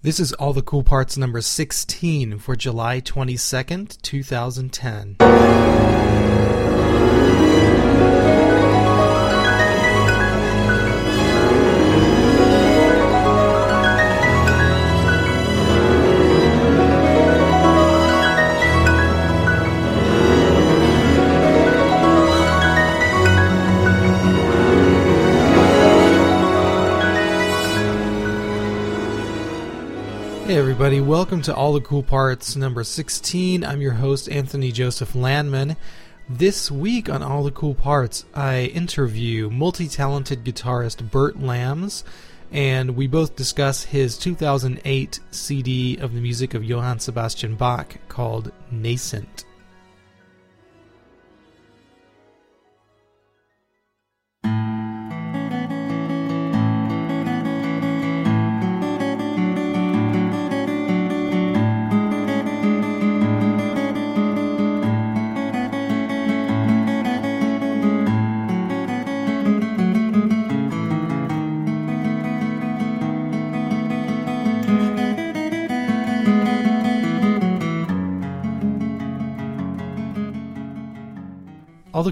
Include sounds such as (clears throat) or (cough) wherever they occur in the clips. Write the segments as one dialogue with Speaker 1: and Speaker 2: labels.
Speaker 1: This is All the Cool Parts number 16 for July 22nd, 2010. Everybody, welcome to All the Cool Parts number 16. I'm your host, Anthony Joseph Landman. This week on All the Cool Parts, I interview multi talented guitarist Bert Lams, and we both discuss his 2008 CD of the music of Johann Sebastian Bach called Nascent.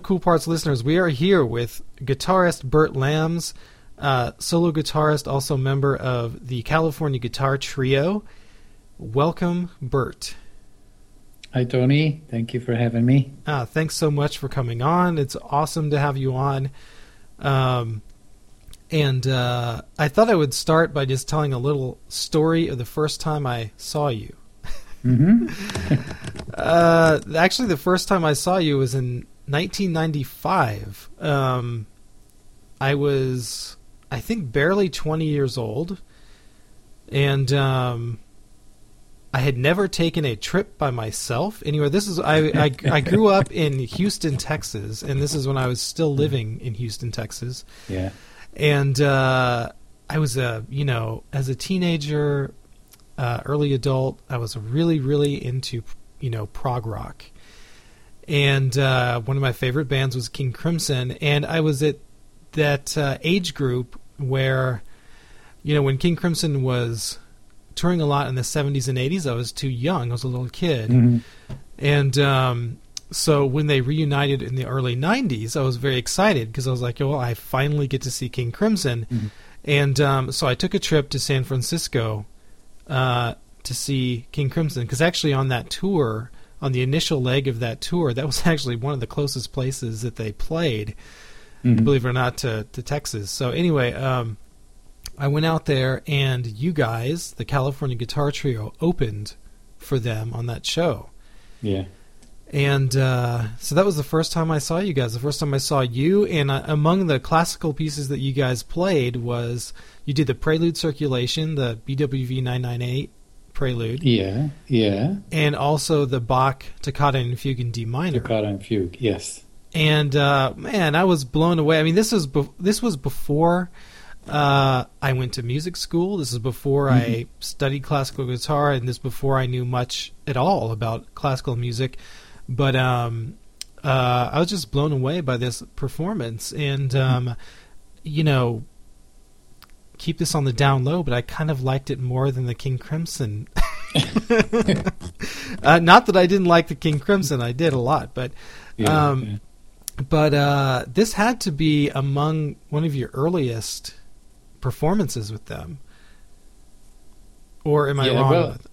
Speaker 1: Cool Parts listeners, we are here with guitarist Bert Lams, uh, solo guitarist, also member of the California Guitar Trio. Welcome, Bert.
Speaker 2: Hi, Tony. Thank you for having me.
Speaker 1: Uh, thanks so much for coming on. It's awesome to have you on. Um, and uh, I thought I would start by just telling a little story of the first time I saw you.
Speaker 2: hmm (laughs)
Speaker 1: Uh, actually, the first time I saw you was in 1995. Um, I was, I think, barely 20 years old, and um, I had never taken a trip by myself anywhere. This is I, I I grew (laughs) up in Houston, Texas, and this is when I was still living in Houston, Texas
Speaker 2: Yeah.
Speaker 1: and uh, I was a you know as a teenager, uh, early adult, I was really really into you know prog rock, and uh, one of my favorite bands was King Crimson, and I was at that uh, age group where you know when King Crimson was touring a lot in the 70s and 80s i was too young i was a little kid
Speaker 2: Mhm.
Speaker 1: and um, so when they reunited in the early 90s, I was very excited because I was like, well, I finally get to see King Crimson.
Speaker 2: Mhm.
Speaker 1: And um, so I took a trip to San Francisco uh, to see King Crimson because actually on that tour, on the initial leg of that tour, that was (laughs) actually one of the closest places that they played
Speaker 2: Mhm.
Speaker 1: believe it or not, to, to Texas. So anyway, um, I went out there, and you guys, the California Guitar Trio, opened for them on that show.
Speaker 2: Yeah.
Speaker 1: And uh, so that was the first time I saw you guys. The first time I saw you, and uh, among the classical pieces that you guys played was you did the Prelude Circulation, the BWV 998 Prelude,
Speaker 2: Yeah. Yeah.
Speaker 1: and also the Bach Toccata and Fugue in D minor.
Speaker 2: Toccata and fugue. Yes.
Speaker 1: and uh, man, I was blown away. I mean, this was be- this was before uh, I went to music school. This is before I studied classical guitar, and this before I knew much at all about classical music. But um, uh, I was just blown away by this performance, and um, you know, keep this on the down low. But I kind of liked it more than the King Crimson. (laughs) uh, not that I didn't like the King Crimson, I did a lot, but
Speaker 2: Yeah.
Speaker 1: Um,
Speaker 2: yeah.
Speaker 1: but uh, this had to be among one of your earliest performances with them. Or am I
Speaker 2: Yeah,
Speaker 1: wrong?
Speaker 2: well,
Speaker 1: with-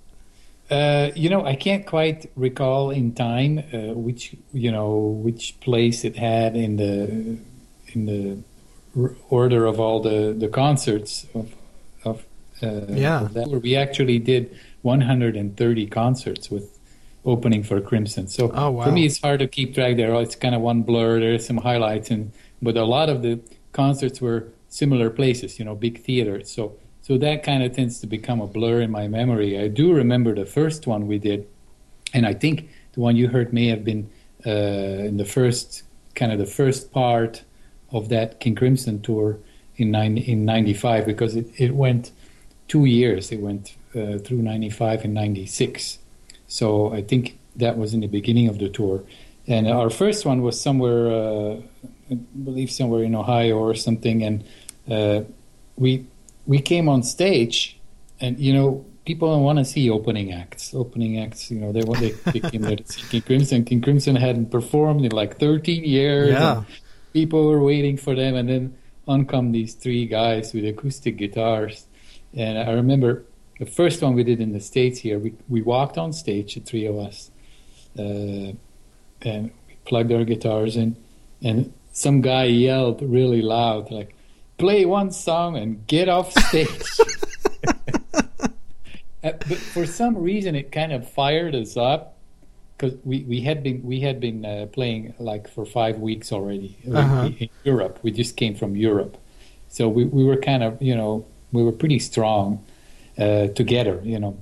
Speaker 2: Uh, you know, I can't quite recall in time uh, which you know which place it had in the in the r- order of all the the concerts of of uh,
Speaker 1: Yeah.
Speaker 2: that. Where we actually did 130 concerts with opening for Crimson. So
Speaker 1: Oh, wow.
Speaker 2: for me, it's hard to keep track. There, it's kind of one blur. There's some highlights, and but a lot of the concerts were similar places. You know, big theaters. So so that kind of tends to become a blur in my memory. I do remember the first one we did, and I think the one you heard may have been uh, in the first kind of the first part of that King Crimson tour in in '95 because it, it went two years. It went uh, through '95 and '96. So I think that was in the beginning of the tour. And our first one was somewhere, uh, I believe somewhere in Ohio or something. And uh, we we came on stage, and you know people don't want to see opening acts. Opening acts, you know, they want they, they came (laughs) there to see King Crimson. King Crimson hadn't performed in like 13 years.
Speaker 1: Yeah.
Speaker 2: People were waiting for them, and then on come these three guys with acoustic guitars. And I remember the first one we did in the states here. We we walked on stage, the three of us, uh, and we plugged our guitars in, and some guy yelled really loud, like, "Play one song and get off stage." (laughs) (laughs) Uh, but for some reason, it kind of fired us up because we, we had been we had been uh, playing like for five weeks already uh,
Speaker 1: Uh-huh.
Speaker 2: in Europe. We just came from Europe, so we, we were kind of you know we were pretty strong uh, together, you know.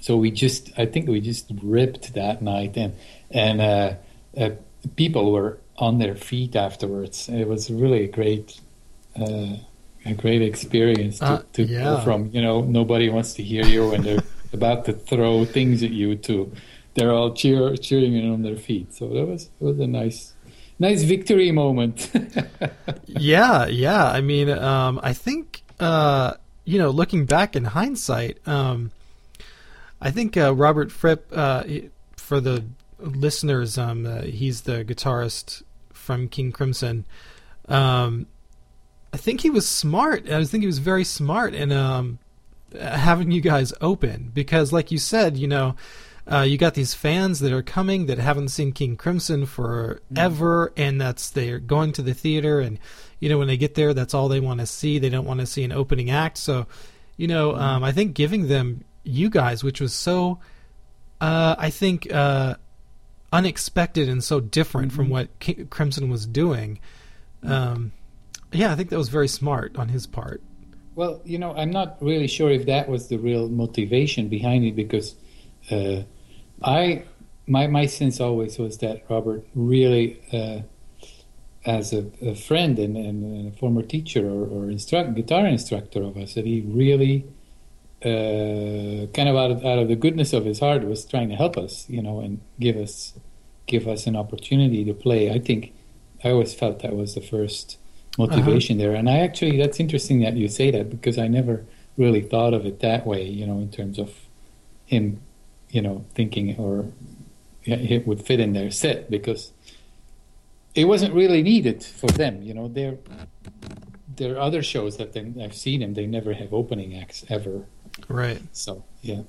Speaker 2: So we just I think we just ripped that night, and and uh, uh, people were on their feet afterwards. It was really a great. Uh, a great experience to,
Speaker 1: Uh,
Speaker 2: to
Speaker 1: yeah.
Speaker 2: go from you know nobody wants to hear you when they're (laughs) about to throw things at you to they're all cheer, cheering and on their feet. So that was was a nice nice victory moment. (laughs)
Speaker 1: yeah, yeah. I mean, um, I think uh, you know, looking back in hindsight, um, I think uh, Robert Fripp, uh, for the listeners, um, uh, he's the guitarist from King Crimson. Um, I think he was smart. I think he was very smart in um, having you guys open because, like you said, you know. Uh, you got these fans that are coming that haven't seen King Crimson forever, and that's they're going to the theater, and you know when they get there, that's all they want to see. They don't want to see an opening act. So, you know, um, I think giving them you guys, which was so, uh, I think, uh, unexpected and so different from what King Crimson was doing. Um, yeah, I think that was very smart on his part.
Speaker 2: well, you know, I'm not really sure if that was the real motivation behind it because uh, I my my sense always was that Robert really. Uh, as a, a friend and, and a former teacher or, or instruct, guitar instructor of us, that he really uh, kind of out of, out of the goodness of his heart was trying to help us, you know, and give us give us an opportunity to play. I think I always felt that was the first motivation there, and I actually that's interesting that you say that because I never really thought of it that way, you know, in terms of him, you know, thinking or it would fit in their set because it wasn't really needed for them. You know, there there are other shows that they, I've seen them. They never have opening acts ever.
Speaker 1: Right.
Speaker 2: So yeah,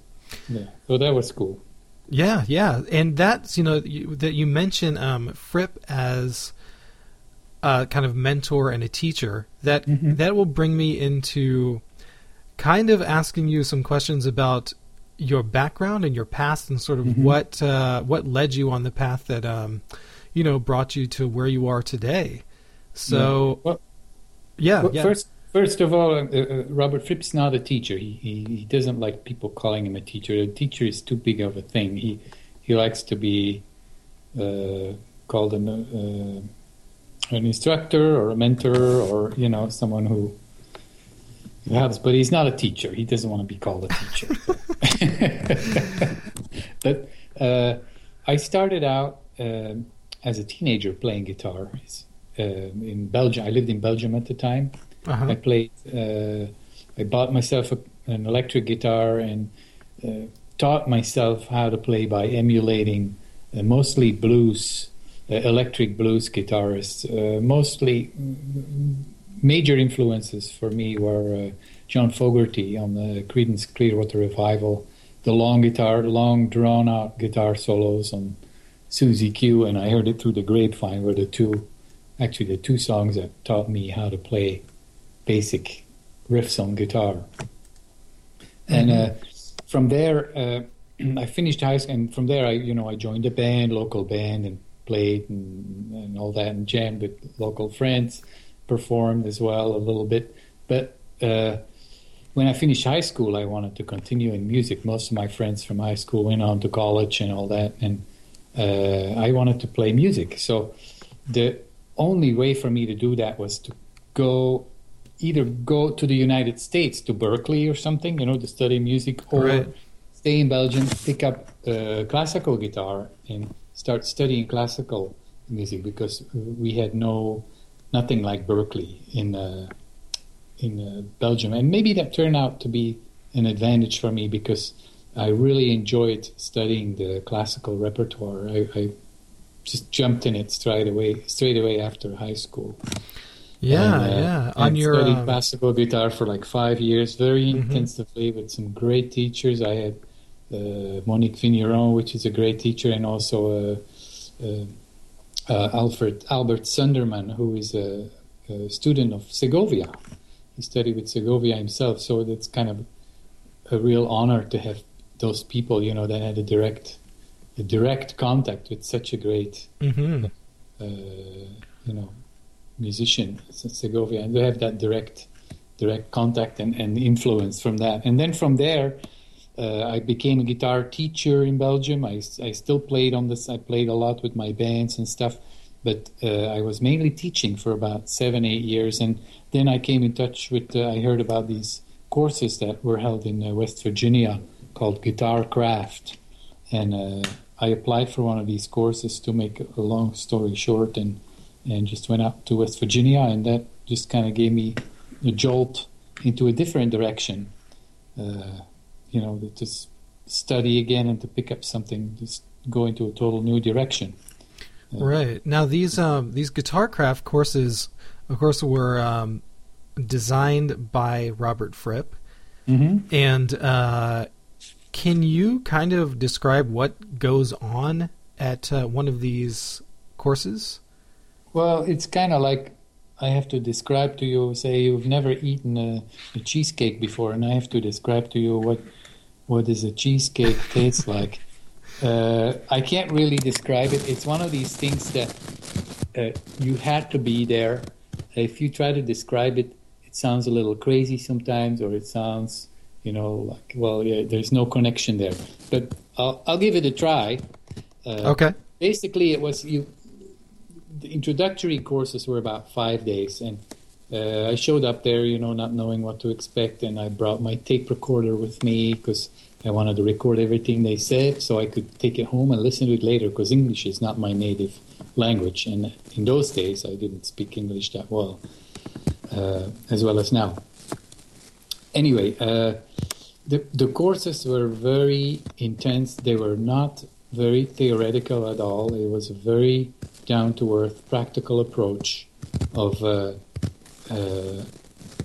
Speaker 2: yeah. So that was cool.
Speaker 1: Yeah, yeah, and that's you know you, that you mention um, Fripp as a kind of mentor and a teacher. That
Speaker 2: Mhm.
Speaker 1: that will bring me into kind of asking you some questions about your background and your past and sort of
Speaker 2: Mhm.
Speaker 1: what uh, what led you on the path that um, you know brought you to where you are today. So
Speaker 2: Well,
Speaker 1: yeah,
Speaker 2: well,
Speaker 1: yeah.
Speaker 2: first. First of all, uh, uh, Robert Fripp's not a teacher. He, he he doesn't like people calling him a teacher. A teacher is too big of a thing. He he likes to be uh, called an uh, an instructor or a mentor or you know someone who helps. But he's not a teacher. He doesn't want to be called a teacher. (laughs) (laughs) but uh, I started out um as a teenager playing guitar um in Belgium. I lived in Belgium at the time.
Speaker 1: uh-huh.
Speaker 2: I played. Uh, I bought myself a, an electric guitar and uh, taught myself how to play by emulating uh, mostly blues, uh, electric blues guitarists. Uh, mostly mm, major influences for me were uh, John Fogerty on the Creedence Clearwater Revival, the long guitar, long drawn out guitar solos on Susie Q, and I heard it through the grapevine were the two, actually the two songs that taught me how to play basic riffs on guitar. And uh, from there, uh, (clears throat) I finished high school, and from there, I you know I joined a band, local band, and played and, and all that, and jammed with local friends, performed as well a little bit. But uh, when I finished high school, I wanted to continue in music. Most of my friends from high school went on to college and all that, and uh, I wanted to play music. So the only way for me to do that was to go either go to the United States to Berklee or something, you know, to study music, or
Speaker 1: Right.
Speaker 2: stay in Belgium, pick up uh, classical guitar, and start studying classical music because we had no nothing like Berklee in uh, in uh, Belgium, and maybe that turned out to be an advantage for me because I really enjoyed studying the classical repertoire. I, I just jumped in it straight away, straight away after high school.
Speaker 1: Yeah,
Speaker 2: And, uh,
Speaker 1: yeah.
Speaker 2: I
Speaker 1: On your
Speaker 2: studied
Speaker 1: um,
Speaker 2: classical guitar for like five years, very
Speaker 1: Mhm.
Speaker 2: intensively with some great teachers. I had uh, Monique Vigneron, which is a great teacher, and also uh, uh, uh, Alfred Albert Sunderman, who is a, a student of Segovia. He studied with Segovia himself, so it's kind of a real honor to have those people, you know, that had a direct, a direct contact with such a great
Speaker 1: mhm.
Speaker 2: uh, you know, musician, Segovia, and they have that direct, direct contact and, and influence from that. And then from there, uh, I became a guitar teacher in Belgium. I, I still played on this. I played a lot with my bands and stuff, but uh, I was mainly teaching for about seven, eight years. And then I came in touch with. Uh, I heard about these courses that were held in uh, West Virginia called Guitar Craft, and uh, I applied for one of these courses. To make a long story short, and and just went up to West Virginia, and that just kind of gave me a jolt into a different direction. Uh, you know, to study again and to pick up something, just go into a total new direction.
Speaker 1: Right now, these um, these guitar craft courses, of course, were um, designed by Robert Fripp.
Speaker 2: Mm-hmm.
Speaker 1: And uh, can you kind of describe what goes on at uh, one of these courses?
Speaker 2: Well, it's kind of like I have to describe to you. Say you've never eaten a, a cheesecake before, and I have to describe to you what what does a cheesecake taste like. Uh, I can't really describe it. It's one of these things that uh, you had to be there. If you try to describe it, it sounds a little crazy sometimes, or it sounds, you know, like well, yeah, there's no connection there. But I'll, I'll give it a try. Uh,
Speaker 1: Okay.
Speaker 2: basically it was you the introductory courses were about five days and uh, i showed up there you know not knowing what to expect and i brought my tape recorder with me because i wanted to record everything they said so i could take it home and listen to it later because english is not my native language. And in those days i didn't speak english that well uh, as well as now. Anyway uh, the, the courses were very intense. They were not very theoretical at all. It was a very down to earth practical approach of uh, uh,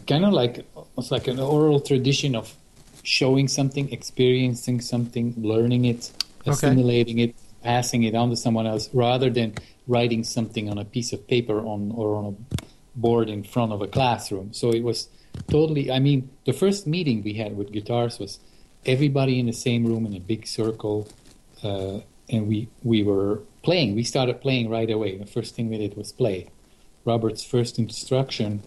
Speaker 2: kind of like almost like an oral tradition of showing something experiencing something learning it
Speaker 1: Okay.
Speaker 2: assimilating it passing it on to someone else rather than writing something on a piece of paper on or on a board in front of a classroom. So it was totally i mean the first meeting we had with guitars was everybody in the same room in a big circle uh, and we we were playing. We started playing right away. The first thing we did was play robert's first instruction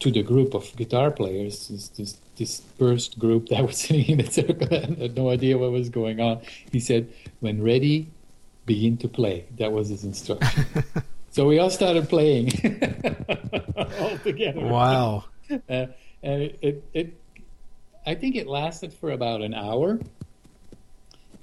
Speaker 2: to the group of guitar players is this dispersed group that was (laughs) sitting in the circle and had no idea what was going on he said when ready begin to play that was his instruction (laughs) so we all started playing (laughs) all together
Speaker 1: Wow.
Speaker 2: uh, and it, it, it, I think it lasted for about an hour.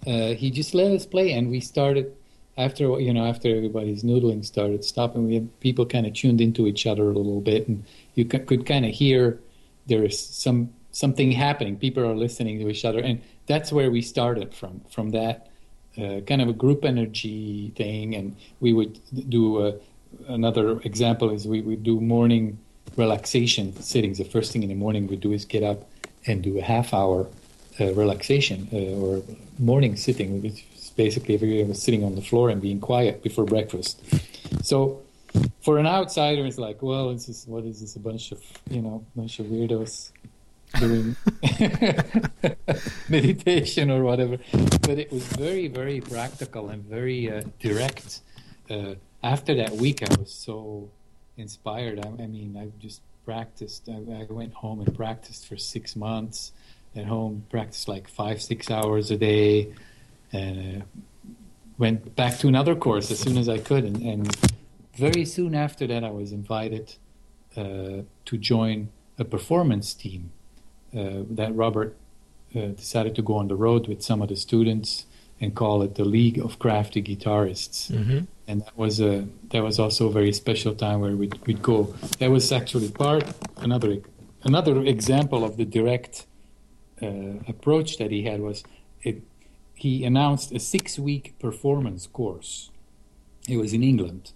Speaker 2: Uh, he just let us play, and we started after you know after everybody's noodling started stopping. We had people kind of tuned into each other a little bit, and you could kind of hear there is some something happening. People are listening to each other, and that's where we started from. From that uh, kind of a group energy thing, and we would do uh, another example is we would do morning relaxation sittings. The first thing in the morning we do is get up and do a half hour uh, relaxation uh, or morning sitting, which is basically everyone was sitting on the floor and being quiet before breakfast. So for an outsider, it's like, well, this is what is this? A bunch of you know, bunch of weirdos doing (laughs) meditation or whatever. But it was very, very practical and very uh, direct. Uh, after that week, I was so inspired. I, I mean, I just practiced. I, I went home and practiced for six months. At home, practiced like five, six hours a day, and uh, went back to another course as soon as I could. And, and very soon after that, I was invited uh, to join a performance team that Robert uh, decided to go on the road with some of the students and call it the League of Crafty Guitarists.
Speaker 1: hmm
Speaker 2: And that was a that was also a very special time where we'd, we'd go. That was actually part another another example of the direct uh, approach that he had was it, he announced a six week performance course. It was in England.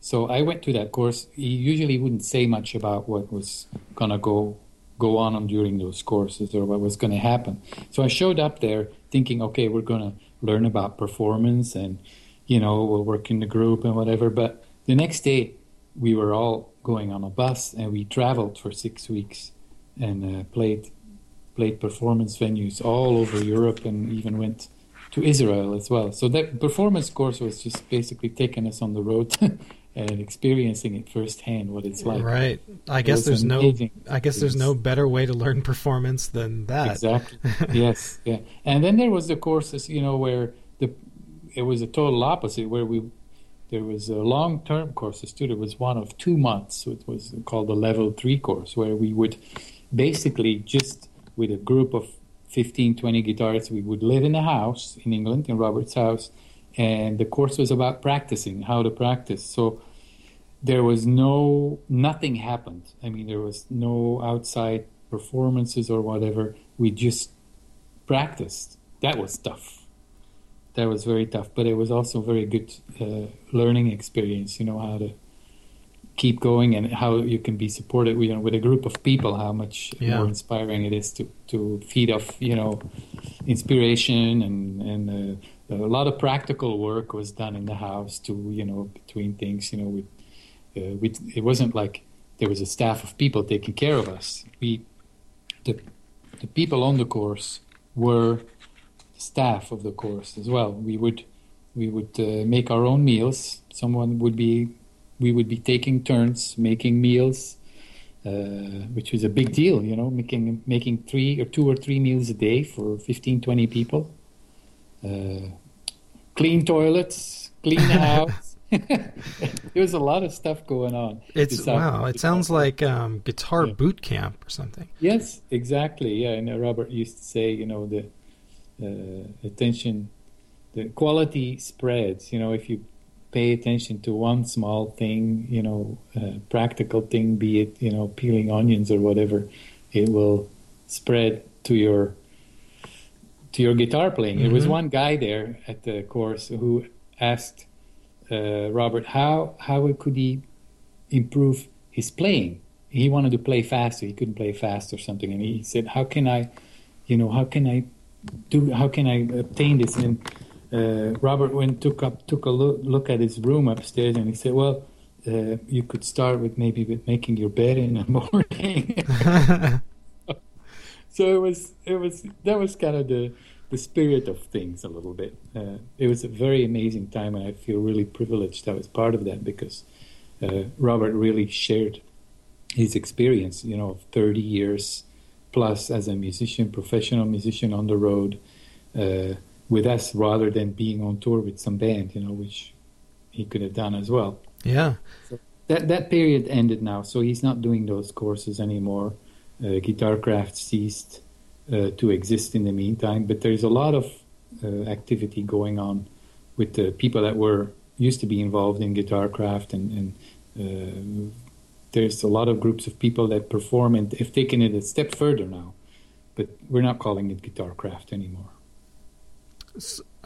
Speaker 2: So I went to that course. He usually wouldn't say much about what was going to go go on during those courses or what was going to happen. So I showed up there thinking, okay, we're going to learn about performance and, you know, we'll work in the group and whatever. But the next day, we were all going on a bus and we traveled for six weeks and uh, played played performance venues all over Europe and even went to Israel as well. So that performance course was just basically taking us on the road (laughs) and experiencing it firsthand what it's like.
Speaker 1: Right. I guess there's no I guess there's no better way to learn performance than that.
Speaker 2: Exactly. (laughs) yes. Yeah. And then there was the courses, you know, where the it was a total opposite where we there was a long term courses too. There was one of two months. So it was called the level three course where we would basically just with a group of 15, 20 guitarists, we would live in a house in England, in Robert's house, and the course was about practicing, how to practice. So there was no, nothing happened. I mean, there was no outside performances or whatever. We just practiced. That was tough. That was very tough, but it was also very good uh, learning experience. You know how to keep going and how you can be supported you know, with a group of people how much yeah. more inspiring it is to, to feed off you know inspiration and and uh, a lot of practical work was done in the house to you know between things you know with uh, we it wasn't like there was a staff of people taking care of us. We the the people on the course were staff of the course as well. We would we would uh, make our own meals. Someone would be we would be taking turns making meals, uh, which was a big deal, you know, making making three or two or three meals a day for 15, 20 people. Uh, clean toilets, clean (laughs) house. (laughs) there was a lot of stuff going on.
Speaker 1: It's wow! It sounds like um, guitar yeah. boot camp or something.
Speaker 2: Yes, exactly. Yeah, and Robert used to say, you know, the uh, attention, the quality spreads. You know, if you pay attention to one small thing, you know, uh, practical thing, be it, you know, peeling onions or whatever, it will spread to your to your guitar playing. Mm-hmm. There was mm-hmm. one guy there at the course who asked uh, Robert how how could he improve his playing. He wanted to play faster. He couldn't play fast or something, and he said, "How can I, you know, how can I do? How can I obtain this?" And uh, Robert went took up took a look, look at his room upstairs and he said, "Well, uh, you could start with maybe with making your bed in the (laughs) morning." (laughs) so it was it was that was kind of the the spirit of things a little bit. Uh, it was a very amazing time, and I feel really privileged I was part of that because uh, Robert really shared his experience, you know, of 30 years plus as a musician, professional musician on the road. Uh, with us rather than being on tour with some band, you know, which he could have done as well.
Speaker 1: Yeah.
Speaker 2: So that that period ended now, so he's not doing those courses anymore. Uh, Guitarcraft ceased uh, to exist in the meantime, but there's a lot of uh, activity going on with the people that were used to be involved in Guitarcraft, and, and uh, there's a lot of groups of people that perform and have taken it a step further now. But we're not calling it Guitarcraft anymore.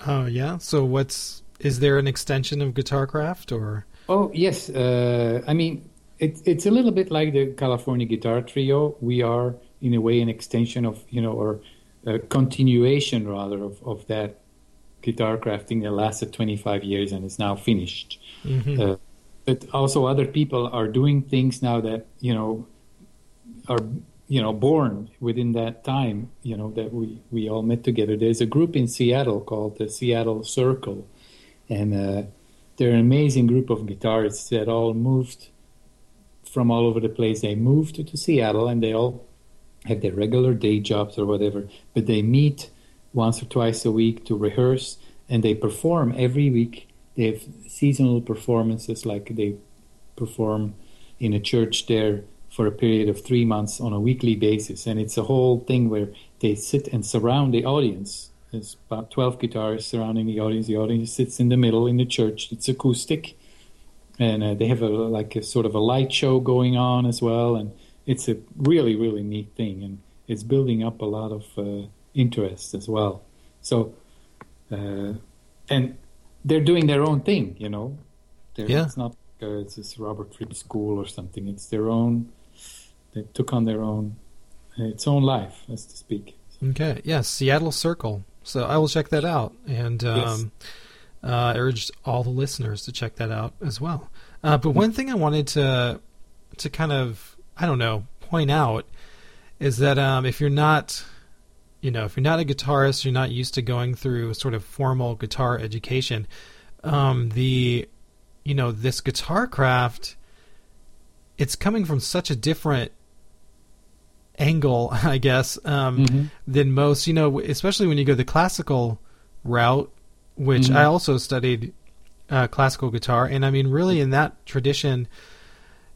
Speaker 1: Oh yeah. So what's is there an extension of Guitarcraft or?
Speaker 2: Oh yes. Uh, I mean, it's it's a little bit like the California Guitar Trio. We are in a way an extension of you know or a continuation rather of of that guitar crafting that lasted 25 years and is now finished. Mm-hmm. Uh, but also other people are doing things now that you know are you know, born within that time, you know, that we, we all met together. There's a group in Seattle called the Seattle Circle, and uh, they're an amazing group of guitarists that all moved from all over the place. They moved to, Seattle, and they all have their regular day jobs or whatever, but they meet once or twice a week to rehearse, and they perform every week. They have seasonal performances, like they perform in a church there for a period of three months on a weekly basis. And it's a whole thing where they sit and surround the audience. There's about 12 guitars surrounding the audience. The audience sits in the middle in the church. It's acoustic. And uh, they have a, like a sort of a light show going on as well. And it's a really, really neat thing. And it's building up a lot of uh, interest as well. So, uh, and they're doing their own thing, you know. They're,
Speaker 1: Yeah.
Speaker 2: It's not uh, it's this Robert Fripp School or something. It's their own. They took on their own, its own life, as to speak.
Speaker 1: Okay. Yes, Seattle Circle. So I will check that out, and um, uh, I urge all the listeners to check that out as well. Uh, but one thing I wanted to to kind of I don't know point out is that um, if you're not you know if you're not a guitarist, you're not used to going through sort of formal guitar education. Um, the you know this guitar craft, it's coming from such a different angle, (laughs) I guess, um,
Speaker 2: Mhm.
Speaker 1: than most. You know, especially when you go the classical route, which
Speaker 2: Mhm.
Speaker 1: I also studied uh, classical guitar, and I mean, really, in that tradition,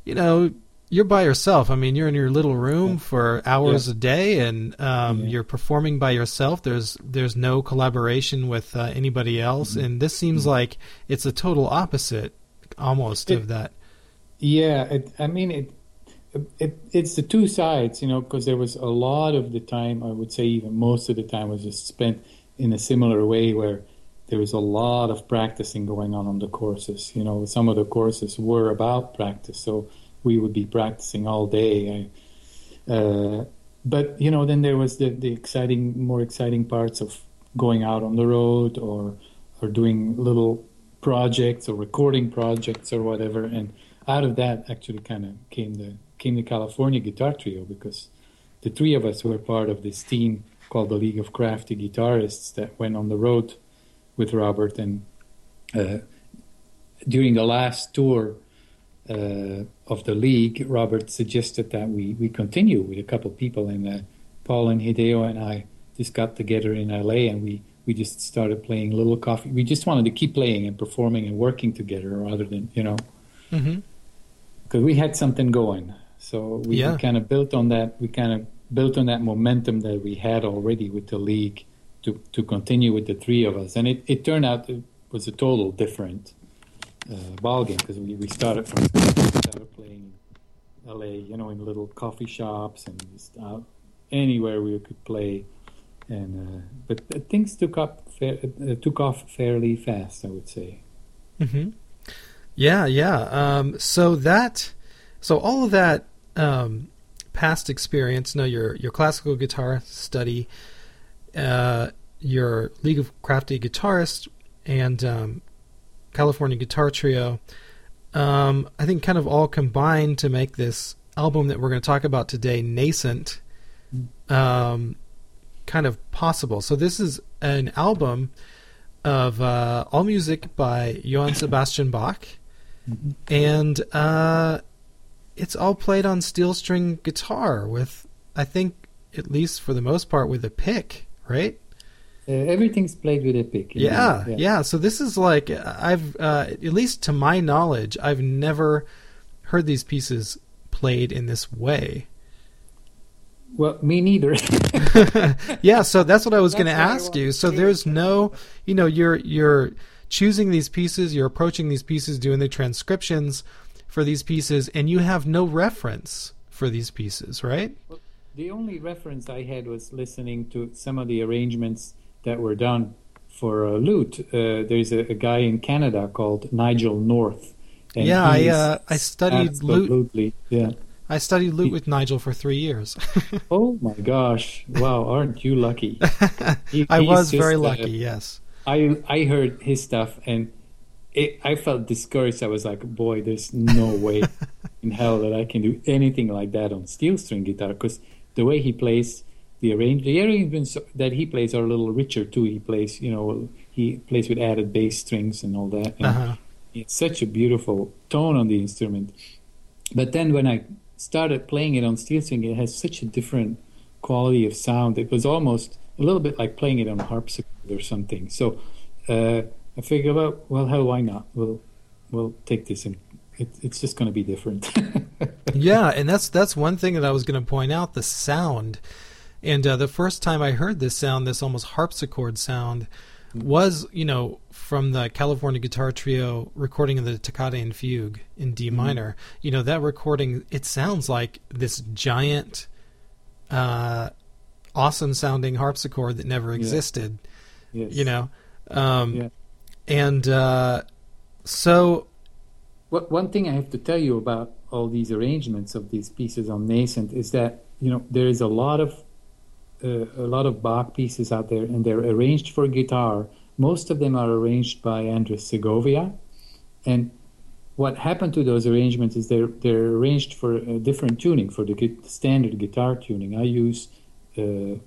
Speaker 1: you know, you're by yourself. I mean, you're in your little room for hours
Speaker 2: Yeah.
Speaker 1: a day, and um,
Speaker 2: Yeah.
Speaker 1: you're performing by yourself. There's there's no collaboration with uh, anybody else,
Speaker 2: Mhm.
Speaker 1: and this seems like it's a total opposite, almost
Speaker 2: It-
Speaker 1: of that.
Speaker 2: Yeah, it, I mean it, it. It's the two sides, you know, because there was a lot of the time. I would say even most of the time was just spent in a similar way, where there was a lot of practicing going on on the courses. You know, some of the courses were about practice, so we would be practicing all day. I, uh, but you know, then there was the the exciting, more exciting parts of going out on the road or or doing little projects or recording projects or whatever and out of that actually kind of came the came the California Guitar Trio because the three of us were part of this team called the League of Crafty Guitarists that went on the road with Robert and uh, during the last tour uh, of the league, Robert suggested that we, we continue with a couple of people and uh, Paul and Hideyo and I just got together in LA and we, we just started playing little coffee. We just wanted to keep playing and performing and working together rather than, you know, because we had something going. So we,
Speaker 1: Yeah.
Speaker 2: we kind of built on that. We kind of built on that momentum that we had already with the league to, to continue with the three of us. And it, it turned out it was a total different uh, ball game because we, we started from started playing in LA, you know, in little coffee shops and just out anywhere we could play. And uh, but uh, things took up uh, took off fairly fast, I would say.
Speaker 1: hmm Yeah, yeah. Um, so that, so all of that um, past experience, no, your your classical guitar study, uh, your League of Crafty Guitarists, and um, California Guitar Trio, um, I think kind of all combined to make this album that we're going to talk about today, Nascent, um, kind of possible. So this is an album of uh, all music by Johann (coughs) Sebastian Bach, and uh, it's all played on steel string guitar with, I think, at least for the most part, with a pick, right?
Speaker 2: Uh, everything's played with a pick.
Speaker 1: Yeah, yeah. So this is like I've, uh, at least to my knowledge, I've never heard these pieces played in this way.
Speaker 2: Well, me neither. (laughs) (laughs)
Speaker 1: yeah, so that's what I was going to ask you. So there's no, you know, you're you're choosing these pieces, you're approaching these pieces, doing the transcriptions for these pieces, and you have no reference for these pieces, right?
Speaker 2: The only reference I had was listening to some of the arrangements that were done for uh, lute. Uh, there's a, a guy in Canada called Nigel North. and
Speaker 1: Yeah, I, uh, I studied lute.
Speaker 2: absolutely- Yeah.
Speaker 1: I studied lute with Nigel for three years. (laughs)
Speaker 2: Oh my gosh! Wow, aren't you lucky? (laughs) He-
Speaker 1: I was
Speaker 2: just,
Speaker 1: very
Speaker 2: uh,
Speaker 1: lucky. Yes.
Speaker 2: I I heard his stuff and it, I felt discouraged. I was like, boy, there's no way (laughs) in hell that I can do anything like that on steel string guitar because the way he plays the arrange the arrangements that he plays are a little richer too. He plays, you know, he plays with added bass strings and all that. And
Speaker 1: Uh-huh.
Speaker 2: It's such a beautiful tone on the instrument. But then when I started playing it on steel string, it has such a different quality of sound. It was almost a little bit like playing it on a harpsichord or something. So uh, I figured, well, well, hell, why not? We'll we'll take this, and it, it's just going to be different. (laughs)
Speaker 1: yeah, and that's that's one thing that I was going to point out: the sound. And uh, the first time I heard this sound, this almost harpsichord sound, was you know from the California Guitar Trio recording of the Toccata and Fugue in D minor. You know that recording, it sounds like this giant, uh, awesome sounding harpsichord that never
Speaker 2: Yeah.
Speaker 1: existed.
Speaker 2: Yes.
Speaker 1: You know, um,
Speaker 2: Yeah.
Speaker 1: and uh, so
Speaker 2: What, one thing I have to tell you about all these arrangements of these pieces on nascent is that you know there is a lot of uh, a lot of Bach pieces out there, and they're arranged for guitar. Most of them are arranged by Andres Segovia, and what happened to those arrangements is they're they're arranged for a different tuning for the gu- standard guitar tuning. I use uh,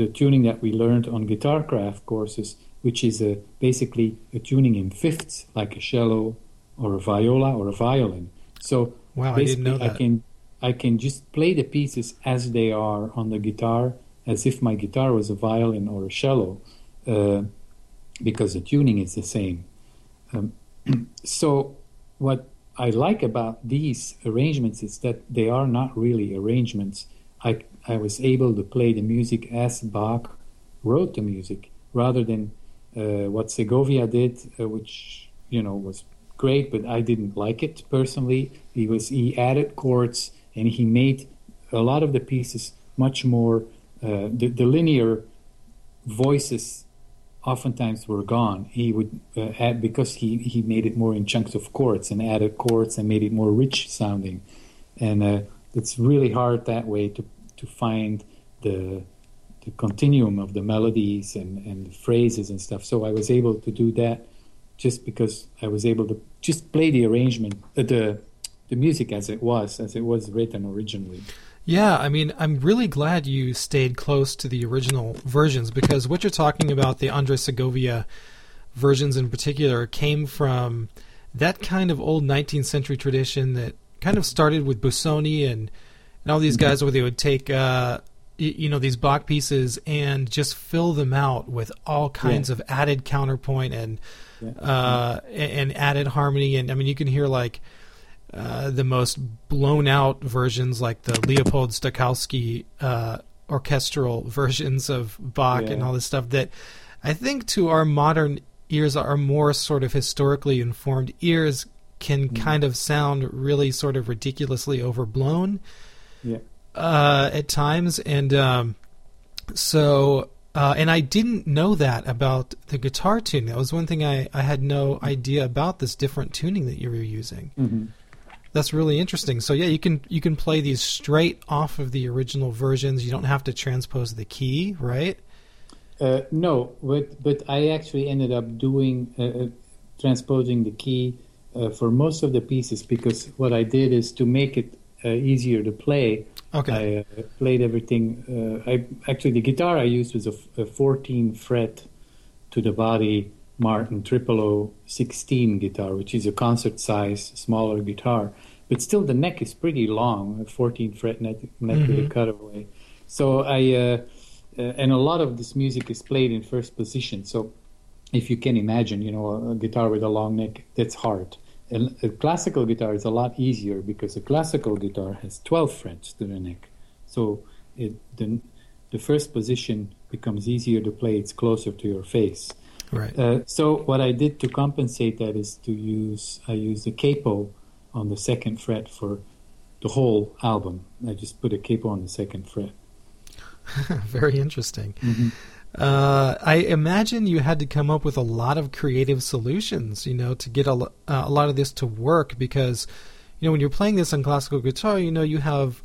Speaker 2: the tuning that we learned on guitar craft courses, which is a, basically a tuning in fifths, like a cello or a viola or a violin. So
Speaker 1: wow, I didn't
Speaker 2: basically,
Speaker 1: know that.
Speaker 2: I can I can just play the pieces as they are on the guitar, as if my guitar was a violin or a cello, uh, because the tuning is the same. Um, (clears throat) so what I like about these arrangements is that they are not really arrangements. I I was able to play the music as Bach wrote the music, rather than uh, what Segovia did, uh, which you know was great, but I didn't like it personally. He was he added chords and he made a lot of the pieces much more. Uh, the, the linear voices oftentimes were gone. He would uh, add because he he made it more in chunks of chords and added chords and made it more rich sounding, and uh, it's really hard that way to to find the the continuum of the melodies and and the phrases and stuff. So I was able to do that just because I was able to just play the arrangement, uh, the the music as it was, as it was written originally.
Speaker 1: Yeah, I mean, I'm really glad you stayed close to the original versions because what you're talking about, the Andres Segovia versions in particular, came from that kind of old 19th century tradition that kind of started with Busoni and, and all these guys where they would take, uh, you know, these Bach pieces and just fill them out with all kinds of added counterpoint and
Speaker 2: Yeah.
Speaker 1: uh, and and added harmony. And I mean, you can hear like uh, the most blown out versions, like the Leopold Stokowski uh, orchestral (laughs) versions of Bach and all this stuff that I think to our modern ears, our more sort of historically informed ears, can kind of sound really sort of ridiculously overblown
Speaker 2: Yeah.
Speaker 1: Uh, at times, and um, so uh, and I didn't know that about the guitar tuning. That was one thing I, I had no idea about this different tuning that you were using.
Speaker 2: hmm
Speaker 1: That's really interesting. So yeah, you can you can play these straight off of the original versions. You don't have to transpose the key, right?
Speaker 2: Uh, no, but but I actually ended up doing uh, uh, transposing the key uh, for most of the pieces because what I did is to make it uh, easier to play.
Speaker 1: Okay.
Speaker 2: I uh, played everything. Uh, I actually the guitar I used was a 14 fret to the body Martin Triple-O 16 guitar, which is a concert size smaller guitar, but still the neck is pretty long, a 14 fret neck, neck with a
Speaker 1: Mhm.
Speaker 2: cutaway. So I uh, uh, and a lot of this music is played in first position. So if you can imagine, you know, a, a guitar with a long neck, that's hard. And a classical guitar is a lot easier because a classical guitar has 12 frets to the neck. So it, the, the first position becomes easier to play. It's closer to your face.
Speaker 1: Right.
Speaker 2: Uh, so what I did to compensate that is to use I used a capo on the second fret for the whole album. I just put a capo on the second fret. (laughs)
Speaker 1: Very interesting. Uh, I imagine you had to come up with a lot of creative solutions, you know, to get a, uh, a lot of this to work because, you know, when you're playing this on classical guitar, you know, you have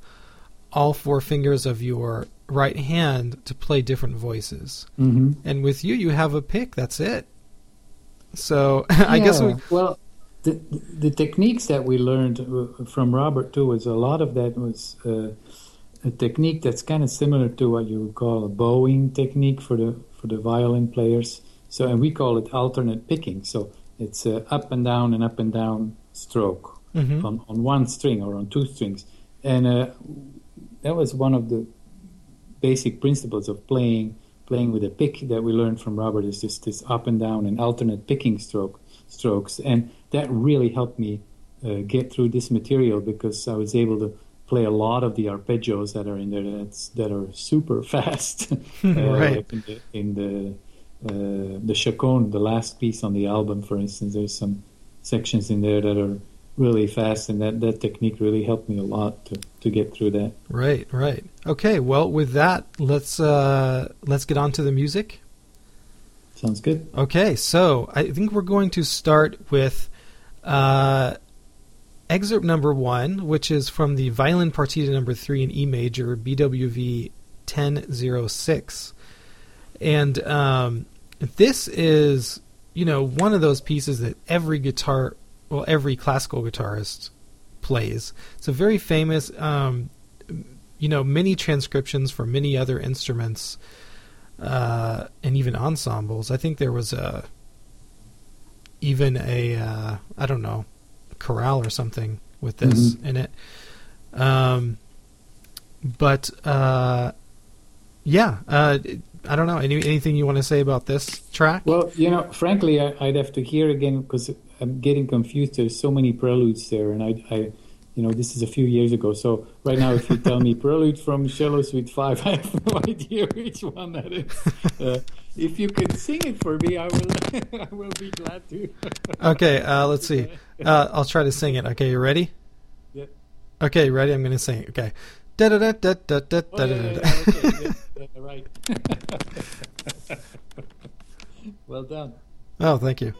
Speaker 1: all four fingers of your right hand to play different voices.
Speaker 2: Mm-hmm.
Speaker 1: And with you, you have a pick. That's it. So (laughs) I guess we.
Speaker 2: well, the the techniques that we learned uh, from Robert too was a lot of that was uh, a technique that's kind of similar to what you would call a bowing technique for the for the violin players. So and we call it alternate picking. So it's a up and down and up and down stroke
Speaker 1: Mhm.
Speaker 2: on on one string or on two strings, and uh, that was one of the basic principles of playing playing with a pick that we learned from Robert is just this up and down and alternate picking stroke strokes, and that really helped me uh, get through this material because I was able to play a lot of the arpeggios that are in there that's, that are super (laughs) fast. (laughs) uh,
Speaker 1: Right.
Speaker 2: in the, in the uh, the Chaconne, the last piece on the album, for instance, there's some sections in there that are really fast, and that, that technique really helped me a lot to, to get through that.
Speaker 1: Right, right. Okay, well, with that, let's uh, let's get on to the music.
Speaker 2: Sounds good.
Speaker 1: Okay, so I think we're going to start with uh, excerpt number one, which is from the violin partita number three in E major, BWV 1006. And um, this is, you know, one of those pieces that every guitar, well, every classical guitarist plays. It's a very famous, um, you know, many transcriptions for many other instruments uh, and even ensembles. I think there was a even a uh, I don't know chorale or something with this
Speaker 2: Mhm.
Speaker 1: in it. Um, but uh, yeah, uh, I don't know. Any, anything you want to say about this track?
Speaker 2: Well, you know, frankly, I, I'd have to hear again because I'm getting confused. There's so many preludes there, and I, I, you know, this is a few years ago. So right now, if you tell me prelude from Cello Suite Five, (laughs) I have no idea which one that is. Uh, if you can sing it for me, I will. (laughs) I will be glad to. (laughs)
Speaker 1: Okay, uh, let's see. Uh, I'll try to sing it. Okay, you ready?
Speaker 2: Yeah.
Speaker 1: Okay, ready? I'm going to sing it. Okay. Da da da da da da
Speaker 2: Oh,
Speaker 1: da da da.
Speaker 2: yeah, okay, yeah, yeah, right. well done.
Speaker 1: Oh, thank you.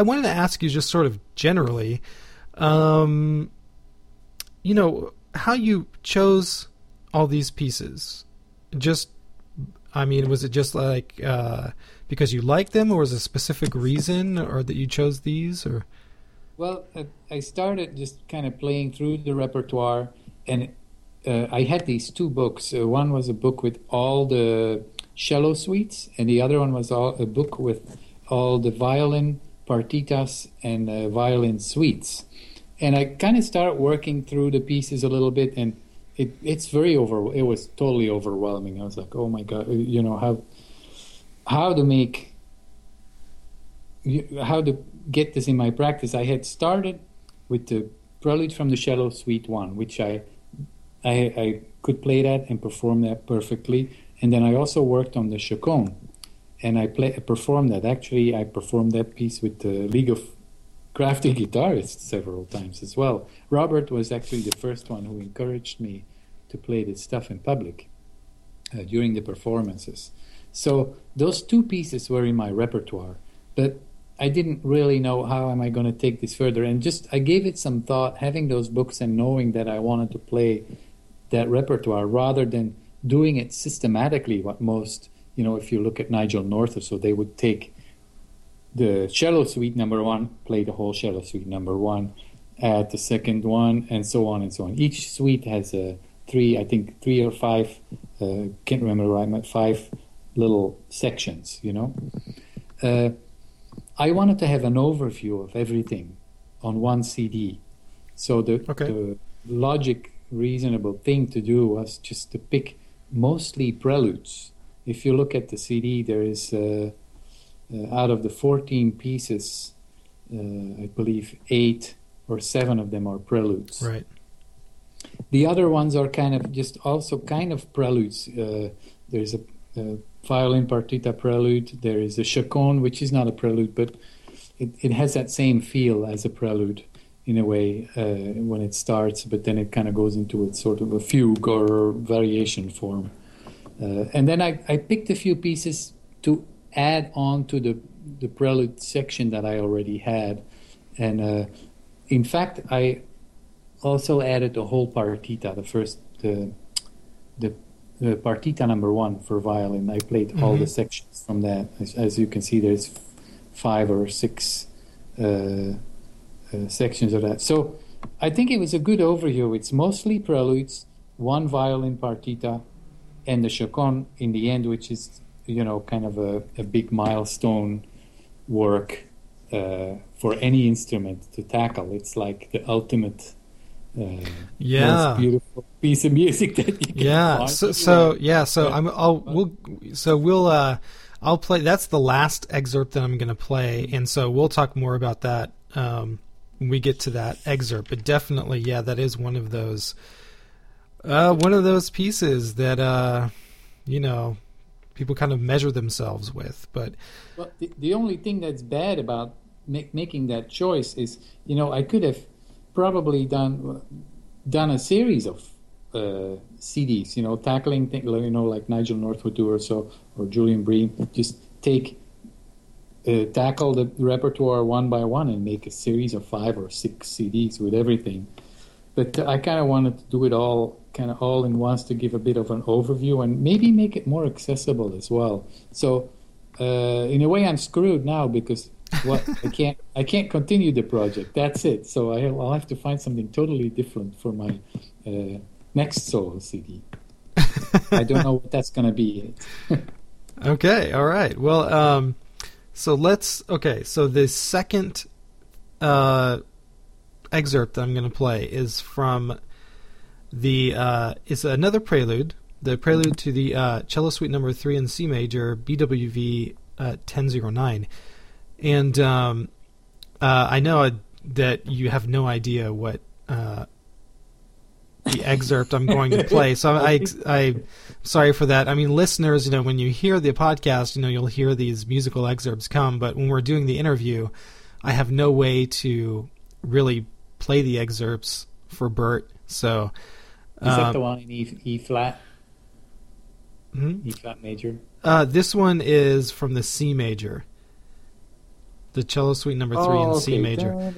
Speaker 1: I wanted to ask you just sort of generally, um, you know, how you chose all these pieces. Just, I mean, was it just like uh, because you liked them, or was a specific reason, or that you chose these, or?
Speaker 2: Well, I started just kind of playing through the repertoire, and uh, I had these two books. Uh, one was a book with all the cello suites, and the other one was all, a book with all the violin partitas and uh, violin suites. And I kind of started working through the pieces a little bit, and it, it's very over. It was totally overwhelming. I was like, oh my god, uh, you know how how to make how to get this in my practice. I had started with the Prelude from the Cello Suite One, which I I, I could play that and perform that perfectly, and then I also worked on the Chaconne, and I play performed that. Actually, I performed that piece with the League of Crafty Guitarists several times as well. Robert was actually the first one who encouraged me to play this stuff in public uh, during the performances. So those two pieces were in my repertoire, but I didn't really know how am I going to take this further. And just I gave it some thought, having those books and knowing that I wanted to play that repertoire rather than doing it systematically. What most, you know, if you look at Nigel North or so, they would take the cello suite number one, play the whole cello suite number one, add the second one, and so on and so on. Each suite has a three, I think three or five, uh, can't remember right, but five little sections, you know. Uh, I wanted to have an overview of everything on one CD. So the,
Speaker 1: Okay.
Speaker 2: the logic, reasonable thing to do was just to pick mostly preludes if you look at the CD, there is uh, uh, out of the 14 pieces, uh, I believe eight or seven of them are preludes.
Speaker 1: Right.
Speaker 2: The other ones are kind of just also kind of preludes. Uh, there's a, a, violin partita prelude. There is a chaconne, which is not a prelude, but it, it has that same feel as a prelude in a way uh, when it starts, but then it kind of goes into a sort of a fugue or variation form. Uh, and then I, I picked a few pieces to add on to the, the prelude section that I already had. And uh, in fact, I also added the whole partita, the first, the, the, the partita number one for violin. I played mm-hmm. all the sections from that. As, as, you can see, there's five or six uh, uh, sections of that. So I think it was a good overview. It's mostly preludes, one violin partita, and the chaconne in the end, which is you know kind of a, a big milestone work uh, for any instrument to tackle. It's like the ultimate. Uh,
Speaker 1: yeah,
Speaker 2: beautiful piece of music (laughs) that you can
Speaker 1: yeah. So, so yeah, so I'm. I'll we'll so we'll uh, I'll play. That's the last excerpt that I'm going to play, and so we'll talk more about that um, when we get to that excerpt. But definitely, yeah, that is one of those uh, one of those pieces that uh, you know people kind of measure themselves with. But
Speaker 2: well, the, the only thing that's bad about make, making that choice is, you know, I could have probably done done a series of uh, CDs, you know, tackling things, you know, like Nigel North would do or so, or Julian Bream, just take uh, tackle the repertoire one by one and make a series of five or six CDs with everything. But I kind of wanted to do it all kind of all in once to give a bit of an overview and maybe make it more accessible as well. So uh, in a way, I'm screwed now because what I can't I can't continue the project. That's it. So I, will have to find something totally different for my uh, next solo CD. I don't know what that's going to be (laughs)
Speaker 1: okay. All right. Well, um, so let's. Okay. So the second uh, excerpt that I'm going to play is from the uh, is another prelude, the prelude to the uh, cello suite number three in C major, BWV uh, 1009, and um, uh, I know that you have no idea what uh, the (laughs) excerpt I'm going to play. So I, (laughs) I, I, sorry for that. I mean, listeners, you know, when you hear the podcast, you know, you'll hear these musical excerpts come, but when we're doing the interview, I have no way to really play the excerpts for Bert. So
Speaker 2: is that um, the one in E, e flat? Hmm? E flat major.
Speaker 1: Uh, this one is from the C major. The cello suite number three oh, in okay. C major.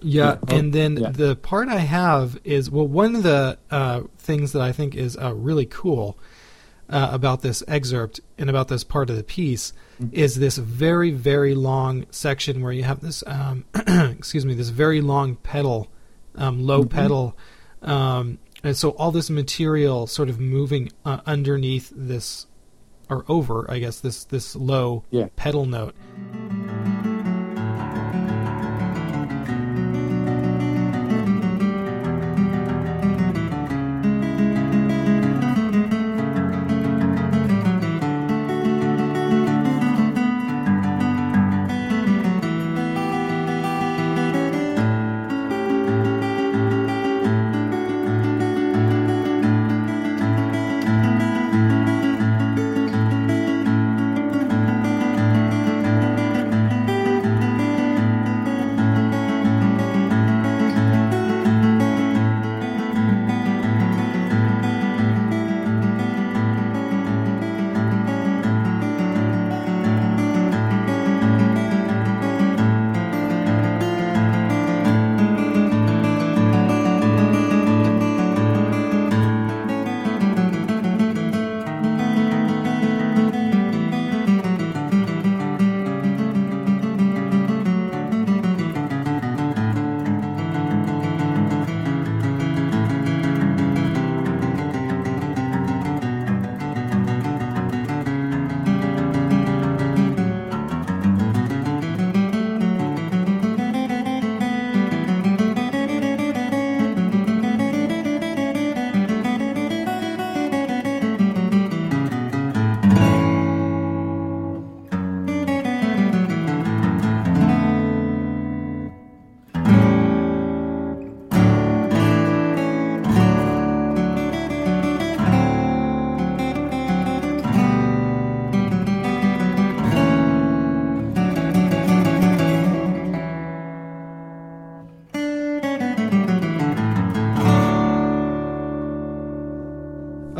Speaker 1: yeah, and then yeah. the part I have is well, one of the uh, things that I think is uh, really cool uh, about this excerpt and about this part of the piece mm-hmm. is this very very long section where you have this um, (clears throat) excuse me this very long pedal, um, low mm-hmm. pedal um, and so all this material sort of moving uh, underneath this, or over, I guess, this this low
Speaker 2: yeah.
Speaker 1: pedal note.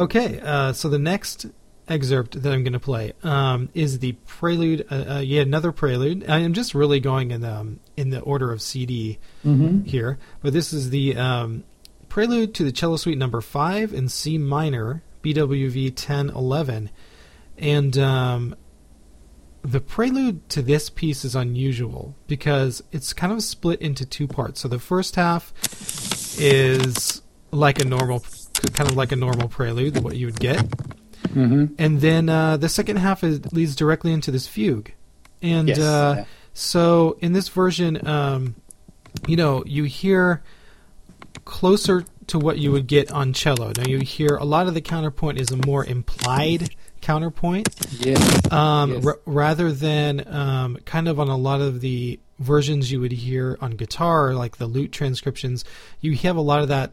Speaker 1: Okay, uh, so the next excerpt that I'm going to play um, is the prelude. Uh, uh, yet another prelude. I am just really going in um, in the order of CD
Speaker 2: Mm-hmm.
Speaker 1: here, but this is the um, prelude to the cello suite number five in C minor, BWV 1011, and um, the prelude to this piece is unusual because it's kind of split into two parts. So the first half is like a normal, kind of like a normal prelude, what you would get,
Speaker 2: Mm-hmm.
Speaker 1: and then uh, the second half is, leads directly into this fugue, and
Speaker 2: Yes.
Speaker 1: uh,
Speaker 2: yeah.
Speaker 1: so in this version, um, you know, you hear closer to what you would get on cello. Now you hear a lot of the counterpoint is a more implied counterpoint,
Speaker 2: Yes.
Speaker 1: um,
Speaker 2: Yes.
Speaker 1: r- rather than um, kind of on a lot of the versions you would hear on guitar, like the lute transcriptions. You have a lot of that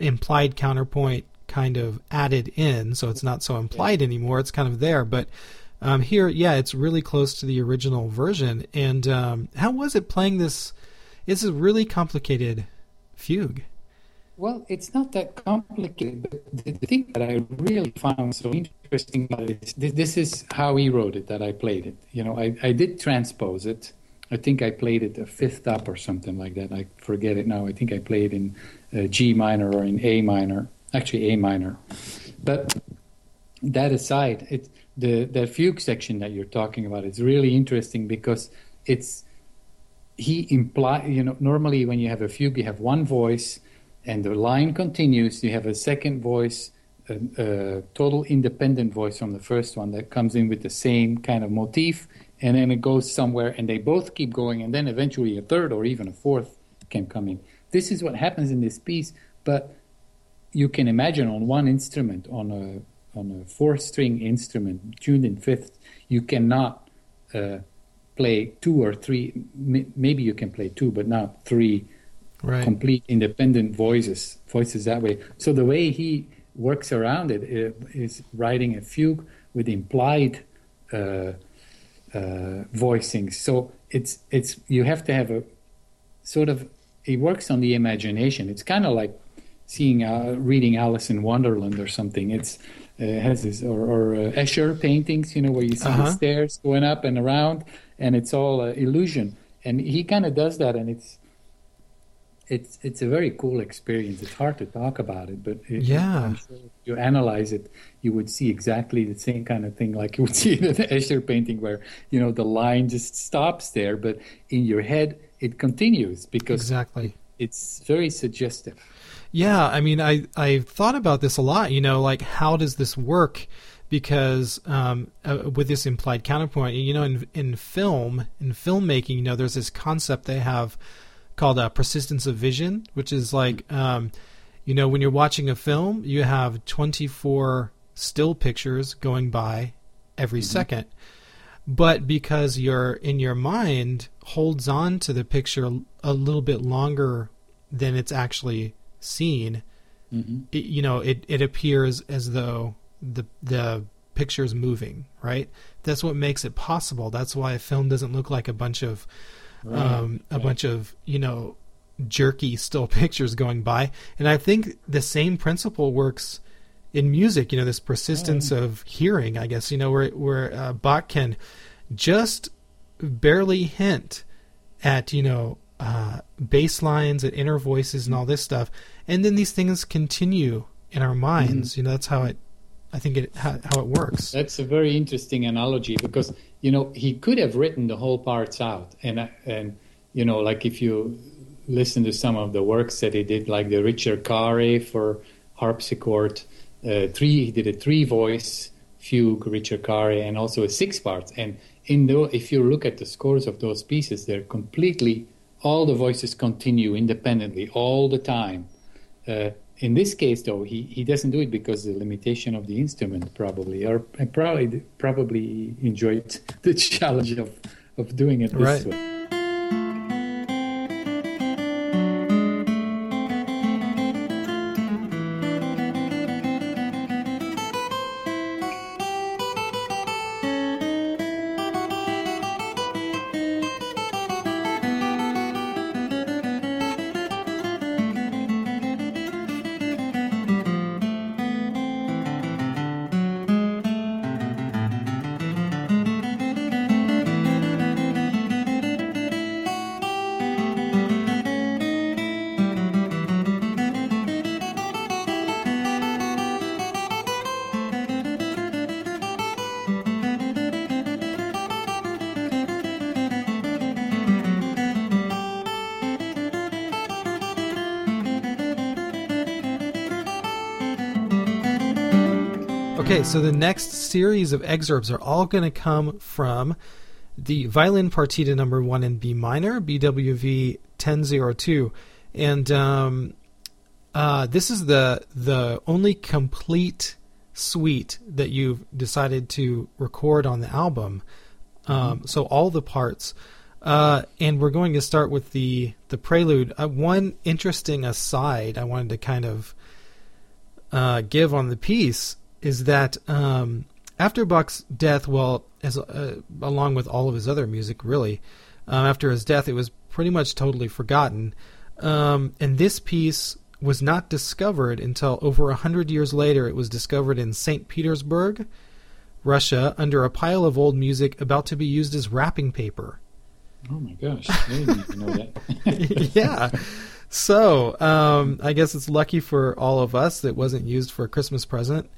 Speaker 1: implied counterpoint kind of added in, so it's not so implied anymore. It's kind of there, but. Um, here, yeah, it's really close to the original version. And um, how was it playing this? It's a really complicated fugue.
Speaker 2: Well, it's not that complicated, but the, the thing that I really found so interesting about this, this is how he wrote it that I played it. You know, I, I did transpose it. I think I played it a fifth up or something like that. I forget it now. I think I played in Uh, G minor or in A minor, actually A minor. But that aside, it the the fugue section that you're talking about is really interesting because it's he imply you know normally when you have a fugue you have one voice and the line continues you have a second voice a, a total independent voice from the first one that comes in with the same kind of motif and then it goes somewhere and they both keep going and then eventually a third or even a fourth can come in this is what happens in this piece but you can imagine on one instrument on a on a four string instrument tuned in fifth you cannot uh, play two or three m- maybe you can play two but not three
Speaker 1: Right.
Speaker 2: complete independent voices voices that way so the way he works around it uh, writing a fugue with implied uh, uh, voicings so it's it's you have to have a sort of it works on the imagination it's kind of like seeing uh, reading alice in wonderland or something it's uh, has this or, or uh, escher paintings you know where you see
Speaker 1: Uh-huh.
Speaker 2: the stairs going up and around and it's all uh, illusion and he kind of does that and it's it's it's a very cool experience. It's hard to talk about it, but it,
Speaker 1: Yeah.
Speaker 2: I'm sure if you analyze it, you would see exactly the same kind of thing like you would (laughs) see in an Escher painting, where you know the line just stops there, but in your head it continues because
Speaker 1: Exactly.
Speaker 2: it's very suggestive.
Speaker 1: Yeah, I mean, I I thought about this a lot. You know, like how does this work? Because um, uh, with this implied counterpoint, you know, in in film, in filmmaking, you know, there's this concept they have called uh, persistence of vision, which is like, um, you know, when you're watching a film, you have 24 still pictures going by every second. But because your in your mind holds on to the picture a little bit longer than it's actually seen,
Speaker 2: hmm
Speaker 1: it, you know, it, it appears as though the the picture is moving, right? That's what makes it possible. That's why a film doesn't look like a bunch of um, a
Speaker 2: right.
Speaker 1: bunch of you know jerky still (laughs) pictures going by. And I think the same principle works in music. You know, this persistence of hearing. I guess you know where where uh, Bach can just barely hint at you know uh, bass lines and inner voices and all this stuff, and then these things continue in our minds. You know, that's how it. I think it how, how it works.
Speaker 2: That's a very interesting analogy because you know he could have written the whole parts out, and and you know like if you listen to some of the works that he did, like the Ricercar for harpsichord, uh, three he did a three voice fugue, Ricercar, and also a six parts. And in the, if you look at the scores of those pieces, they're completely all the voices continue independently all the time. Uh, in this case, though, he, he doesn't do it because the limitation of the instrument, probably, or probably probably enjoyed (laughs) the challenge of, of doing it this
Speaker 1: Right.
Speaker 2: way.
Speaker 1: Okay, so the next series of excerpts are all going to come from the violin partita number one in B minor, BWV 1002. And um, uh, this is the the only complete suite that you've decided to record on the album. Um, so all the parts, uh, and we're going to start with the the prelude. Uh, one interesting aside I wanted to kind of uh, give on the piece is that um, after Bach's death, well, as uh, along with all of his other music, really, um, after his death, it was pretty much totally forgotten. Um, and this piece was not discovered until over a hundred years later. It was discovered in St. Petersburg, Russia, under a pile of old music about to be used as wrapping paper.
Speaker 2: Oh my gosh, I didn't even know that. (laughs)
Speaker 1: yeah. So um, I guess it's lucky for all of us that it wasn't used for a Christmas present.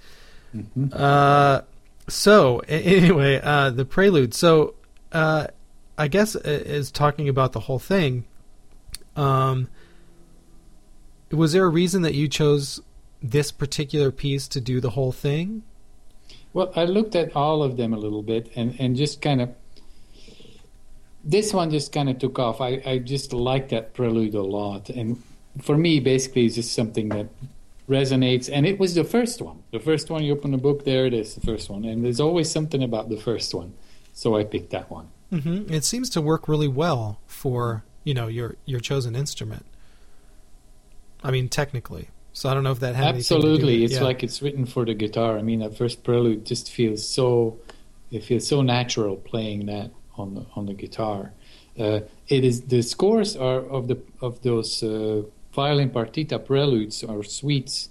Speaker 2: Mm-hmm.
Speaker 1: Uh, so anyway, uh, the prelude. So uh, I guess is talking about the whole thing. Um, was there a reason that you chose this particular piece to do the whole thing?
Speaker 2: Well, I looked at all of them a little bit and, and just kind of. This one just kind of took off. I, I just like that prelude a lot. And for me, basically, it's just something that resonates. And it was the first one. The first one, you open the book, there it is, the first one. And there's always something about the first one. So I picked that one.
Speaker 1: Mm-hmm. It seems to work really well for you know your your chosen instrument. I mean, technically. So I don't know if that had anything to do
Speaker 2: Absolutely, it's
Speaker 1: yeah.
Speaker 2: like it's written for the guitar. I mean, that first prelude just feels so. It feels so natural playing that on the on the guitar. Uh, it is the scores are of the of those uh, violin partita preludes or suites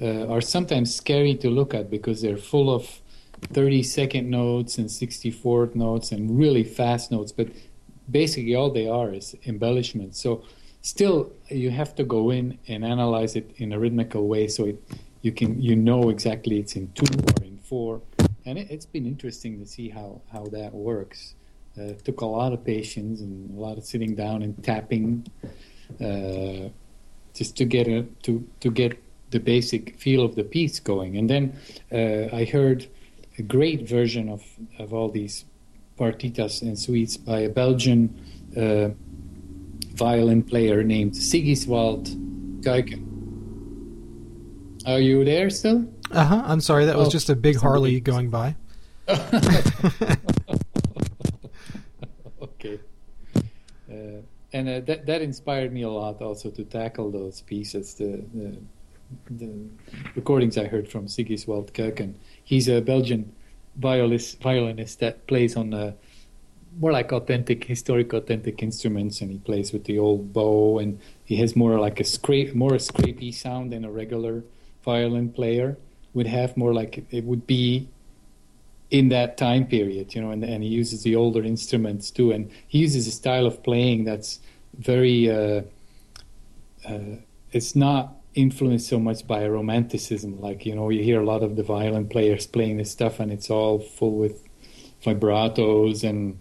Speaker 2: uh, are sometimes scary to look at because they're full of 30 second notes and 64th notes and really fast notes. But basically, all they are is embellishments. So still you have to go in and analyze it in a rhythmical way so it, you can you know exactly it's in two or in four and it, it's been interesting to see how how that works uh, took a lot of patience and a lot of sitting down and tapping uh, just to get a, to to get the basic feel of the piece going and then uh, I heard a great version of of all these partitas and suites by a Belgian uh, violin player named Sigiswald Kuiken. Are you there still?
Speaker 1: Uh huh. I'm sorry. That was
Speaker 2: Oh,
Speaker 1: just a big Harley going by. (laughs) (laughs) (laughs)
Speaker 2: okay. Uh, and uh, that that inspired me a lot also to tackle those pieces. The the, the recordings I heard from Sigiswald Kuiken. He's a Belgian violist violinist that plays on uh, more like authentic, historic, authentic instruments, and he plays with the old bow, and he has more like a scrape, more a scrapey sound than a regular violin player would have. More like it would be in that time period, you know, and, and he uses the older instruments too, and he uses a style of playing that's very. Uh, uh, it's not influenced so much by romanticism, like you know, you hear a lot of the violin players playing this stuff, and it's all full with vibratos and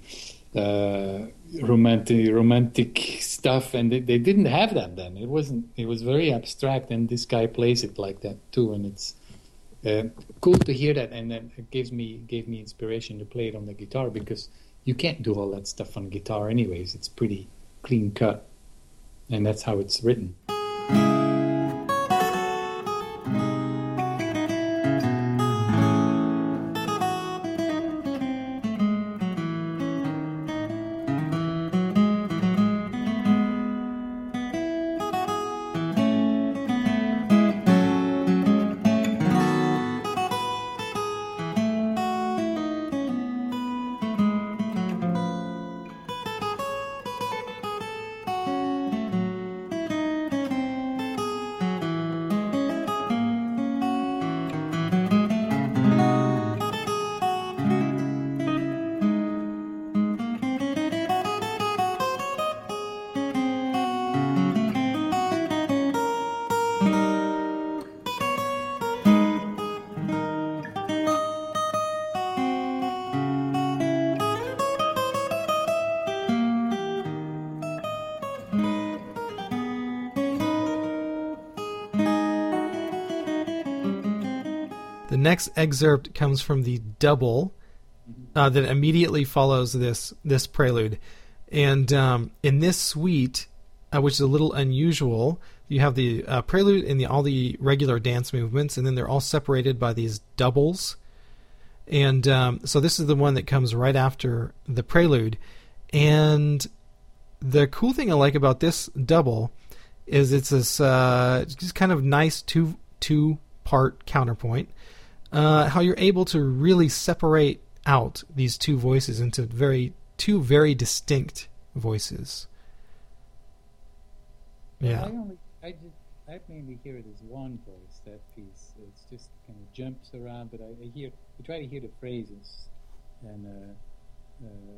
Speaker 2: uh, romantic romantic stuff, and they, they didn't have that then. It wasn't. It was very abstract, and this guy plays it like that too, and it's uh, cool to hear that, and then it gives me gave me inspiration to play it on the guitar because you can't do all that stuff on guitar anyways. It's pretty clean cut, and that's how it's written.
Speaker 1: Next excerpt comes from the double uh, that immediately follows this this prelude, and um, in this suite, uh, which is a little unusual, you have the uh, prelude and the all the regular dance movements, and then they're all separated by these doubles. And um, so this is the one that comes right after the prelude, and the cool thing I like about this double is it's this uh, just kind of nice two two part counterpoint. Uh, how you're able to really separate out these two voices into very two very distinct voices. Yeah.
Speaker 2: I only, I just, I mainly hear it as one voice. That piece, it's just kind of jumps around, but I, I hear, I try to hear the phrases, and uh, uh,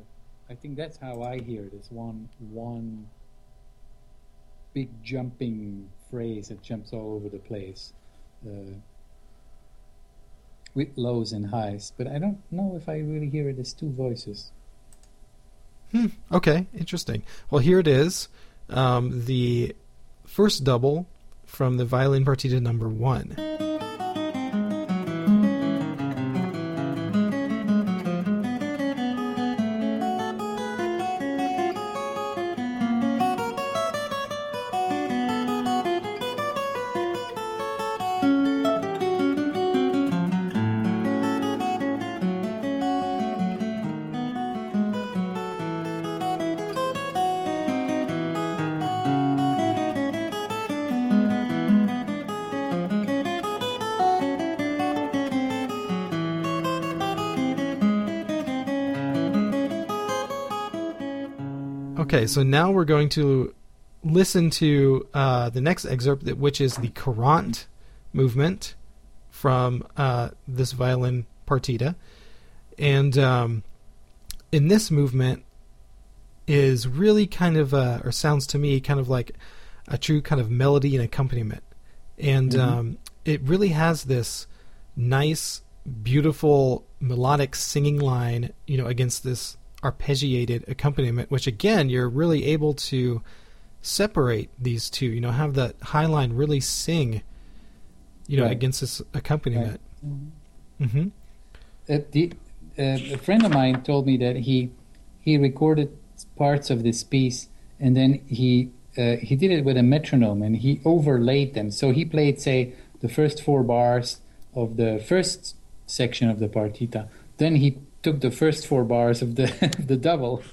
Speaker 2: I think that's how I hear it. As one, one big jumping phrase that jumps all over the place. Uh, with lows and highs, but I don't know if I really hear it as two voices.
Speaker 1: Hmm. Okay, interesting. Well, here it is. Um, the first double from the violin partita number one. So now we're going to listen to uh, the next excerpt, which is the Courant movement from uh, this violin partita. And um, in this movement is really kind of, uh, or sounds to me kind of like a true kind of melody and accompaniment. And
Speaker 2: Mhm.
Speaker 1: um, it really has this nice, beautiful melodic singing line, you know, against this arpeggiated accompaniment, which again, you're really able to separate these two, you know, have that high line really sing, you know,
Speaker 2: Right.
Speaker 1: against this accompaniment. Mm-hmm.
Speaker 2: Uh, the, uh, a friend of mine told me that he he recorded parts of this piece and then he uh, he did it with a metronome and he overlaid them. So he played, say, the first four bars of the first section of the partita. Then he took the first four bars of the (laughs) the double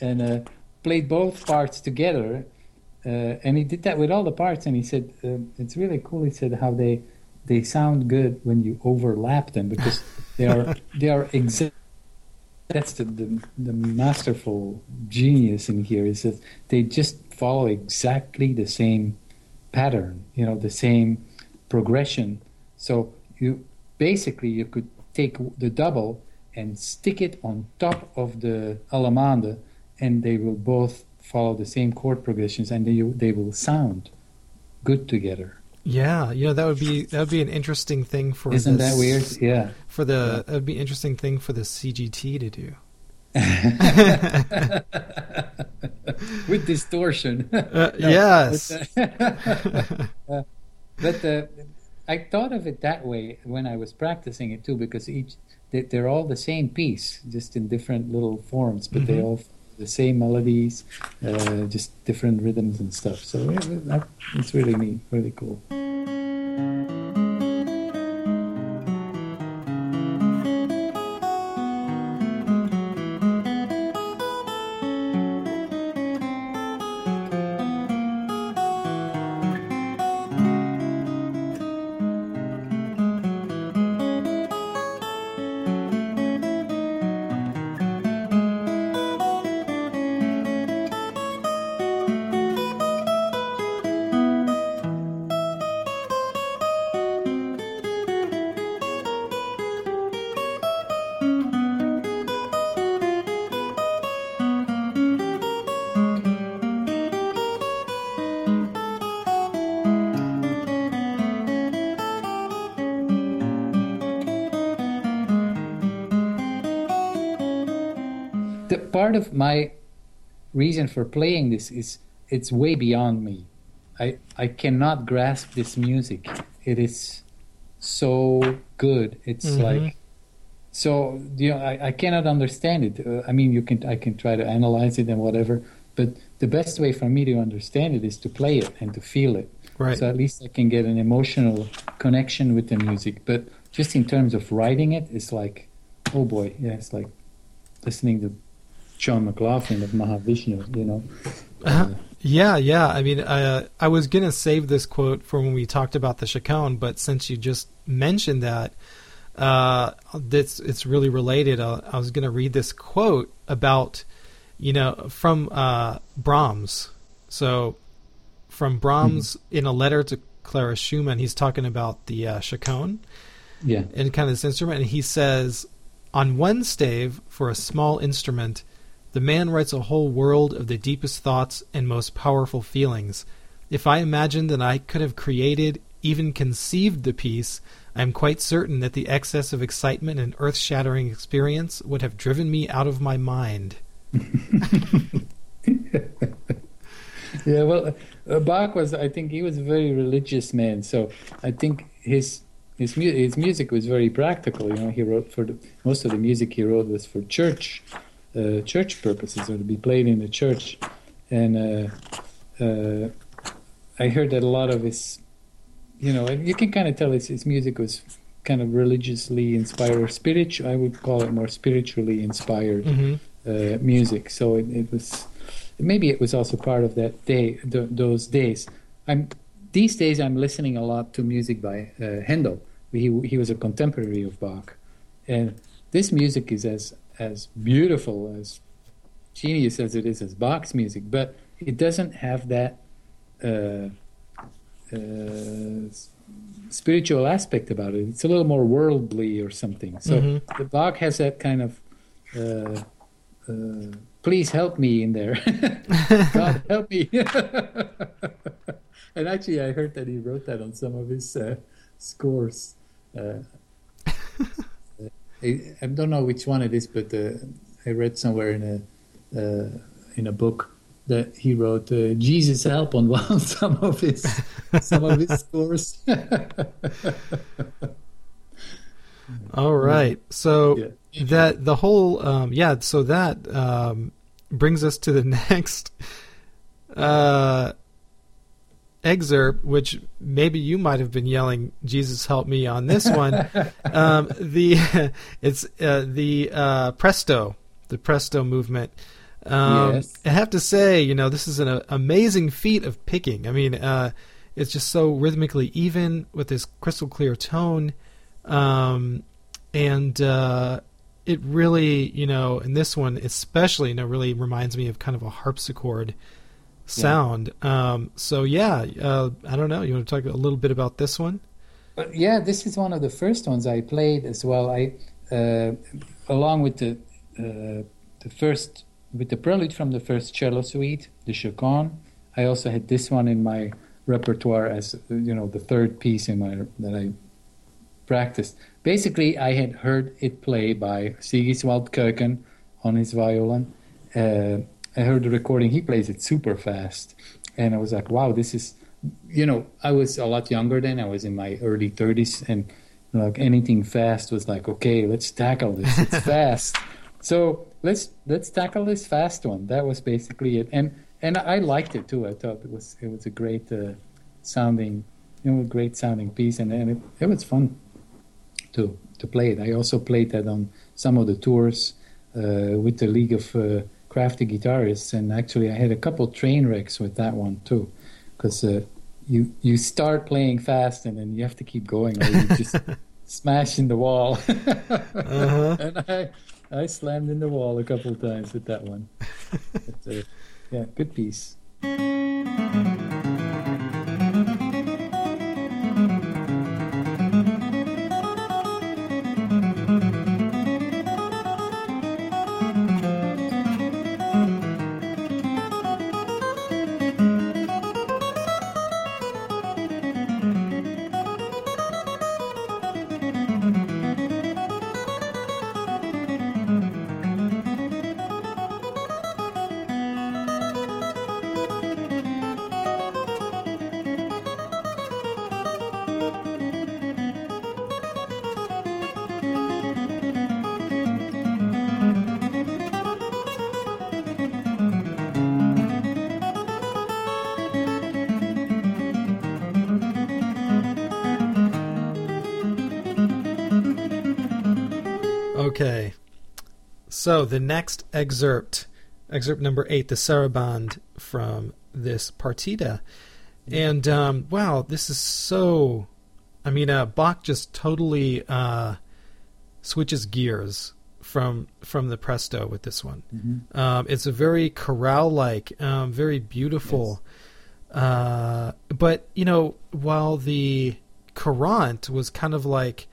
Speaker 2: and uh, played both parts together. Uh, and he did that with all the parts. And he said uh, it's really cool. He said how they they sound good when you overlap them because they are they are exact. That's the, the the masterful genius in here is that they just follow exactly the same pattern, you know, the same progression. So you basically you could take the double and stick it on top of the alamanda, and they will both follow the same chord progressions, and they they will sound good together.
Speaker 1: Yeah, you know that would be that would be an interesting thing for.
Speaker 2: Isn't
Speaker 1: this-
Speaker 2: that weird? Yeah.
Speaker 1: For the that would be interesting thing for the CGT to do. (laughs) (laughs)
Speaker 2: with distortion.
Speaker 1: Uh, (laughs)
Speaker 2: No,
Speaker 1: yes.
Speaker 2: But, uh, uh, but uh, I thought of it that way when I was practicing it too, because each they, they're all the same piece, just in different little forms, but they
Speaker 1: Mhm.
Speaker 2: all the same melodies, uh, just different rhythms and stuff. So it, it- it's really neat, really cool. Of my reason for playing this is it's way beyond me. I I cannot grasp this music. It is so good. It's
Speaker 1: Mhm.
Speaker 2: like so you know I, I cannot understand it. Uh, I mean, you can I can try to analyze it and whatever, but the best way for me to understand it is to play it and to feel it.
Speaker 1: Right.
Speaker 2: So at least I can get an emotional connection with the music. But just in terms of writing it, it's like, oh boy, yeah, it's like listening to John McLaughlin of Mahavishnu. You know.
Speaker 1: Uh-huh. Yeah, yeah. I mean, uh, I was gonna save this quote for when we talked about the Chaconne, but since you just mentioned that, uh, it's it's really related. Uh, I was gonna read this quote about, you know, from uh, Brahms. So, from Brahms in a letter to Clara Schumann, he's talking about the uh, Chaconne
Speaker 2: Yeah.
Speaker 1: and kind of this instrument, and he says, on one stave for a small instrument, the man writes a whole world of the deepest thoughts and most powerful feelings. If I imagined that I could have created, even conceived the piece, I am quite certain that the excess of excitement and earth shattering experience would have driven me out of my mind. (laughs)
Speaker 2: Yeah, well, uh, Bach was. I think he was a very religious man. So I think his his mu- his music was very practical. You know, he wrote for the most of the music he wrote was for church uh, church purposes or to be played in the church. And uh, uh, I heard that a lot of his, you know, you can kind of tell his, his music was kind of religiously inspired or spiritual. I would call it more spiritually inspired
Speaker 1: Mm-hmm.
Speaker 2: uh, music. So it, it was maybe it was also part of that day, th- those days. I'm these days I'm listening a lot to music by uh, Handel. He he was a contemporary of Bach, and this music is as as beautiful as genius as it is as Bach's music, but it doesn't have that. Uh, uh, spiritual aspect about it. It's a little more worldly or something. So
Speaker 1: Mhm.
Speaker 2: the Bach has that kind of uh, uh, please help me in there. (laughs) God help me. (laughs) and actually, I heard that he wrote that on some of his uh, scores. I, I don't know which one it is, but uh, I read somewhere in a uh, in a book that he wrote uh, "Jesus help" on one some of his some of his scores. (laughs)
Speaker 1: All right. So
Speaker 2: Yeah.
Speaker 1: that the whole um, yeah. So that um, brings us to the (laughs) next uh, excerpt, which maybe you might have been yelling "Jesus help me" on this one. (laughs) um, the (laughs) it's uh, the uh, Presto, the Presto movement. Um,
Speaker 2: Yes.
Speaker 1: I have to say, you know, this is an uh, amazing feat of picking. I mean, uh, it's just so rhythmically even with this crystal clear tone, um, and uh, it really, you know, in this one especially, you know, really reminds me of kind of a harpsichord sound. Um, so yeah, uh, I don't know. You want to talk a little bit about this one?
Speaker 2: But yeah, this is one of the first ones I played as well. I, uh, along with the uh, the first with the prelude from the first cello suite, the Chaconne. I also had this one in my repertoire as you know the third piece in my that I practiced. Basically, I had heard it play by Sigiswald Kuiken on his violin. Uh, I heard the recording. He plays it super fast, and I was like, "Wow, this is." You know, I was a lot younger then. I was in my early 30s, and like anything fast was like, "Okay, let's tackle this. It's (laughs) fast." So let's let's tackle this fast one. That was basically it, and and I liked it too. I thought it was it was a great uh, sounding, you know, great sounding piece, and, and it, it was fun to to play it. I also played that on some of the tours uh, with the League of uh, Crafty Guitarists, and actually I had a couple train wrecks with that one too, because uh, you you start playing fast and then you have to keep going, or you just (laughs) smash in the wall.
Speaker 1: Uh-huh. (laughs)
Speaker 2: and I I slammed in the wall a couple of times with that one. (laughs) But, uh, yeah, good piece.
Speaker 1: So the next excerpt, excerpt number eight, the Saraband from this partita. And um, wow, this is so. I mean, uh, Bach just totally uh, switches gears from from the presto with this one.
Speaker 2: Mm-hmm.
Speaker 1: Um, it's a very chorale like, um, very beautiful. Uh, but you know, while the Courant was kind of like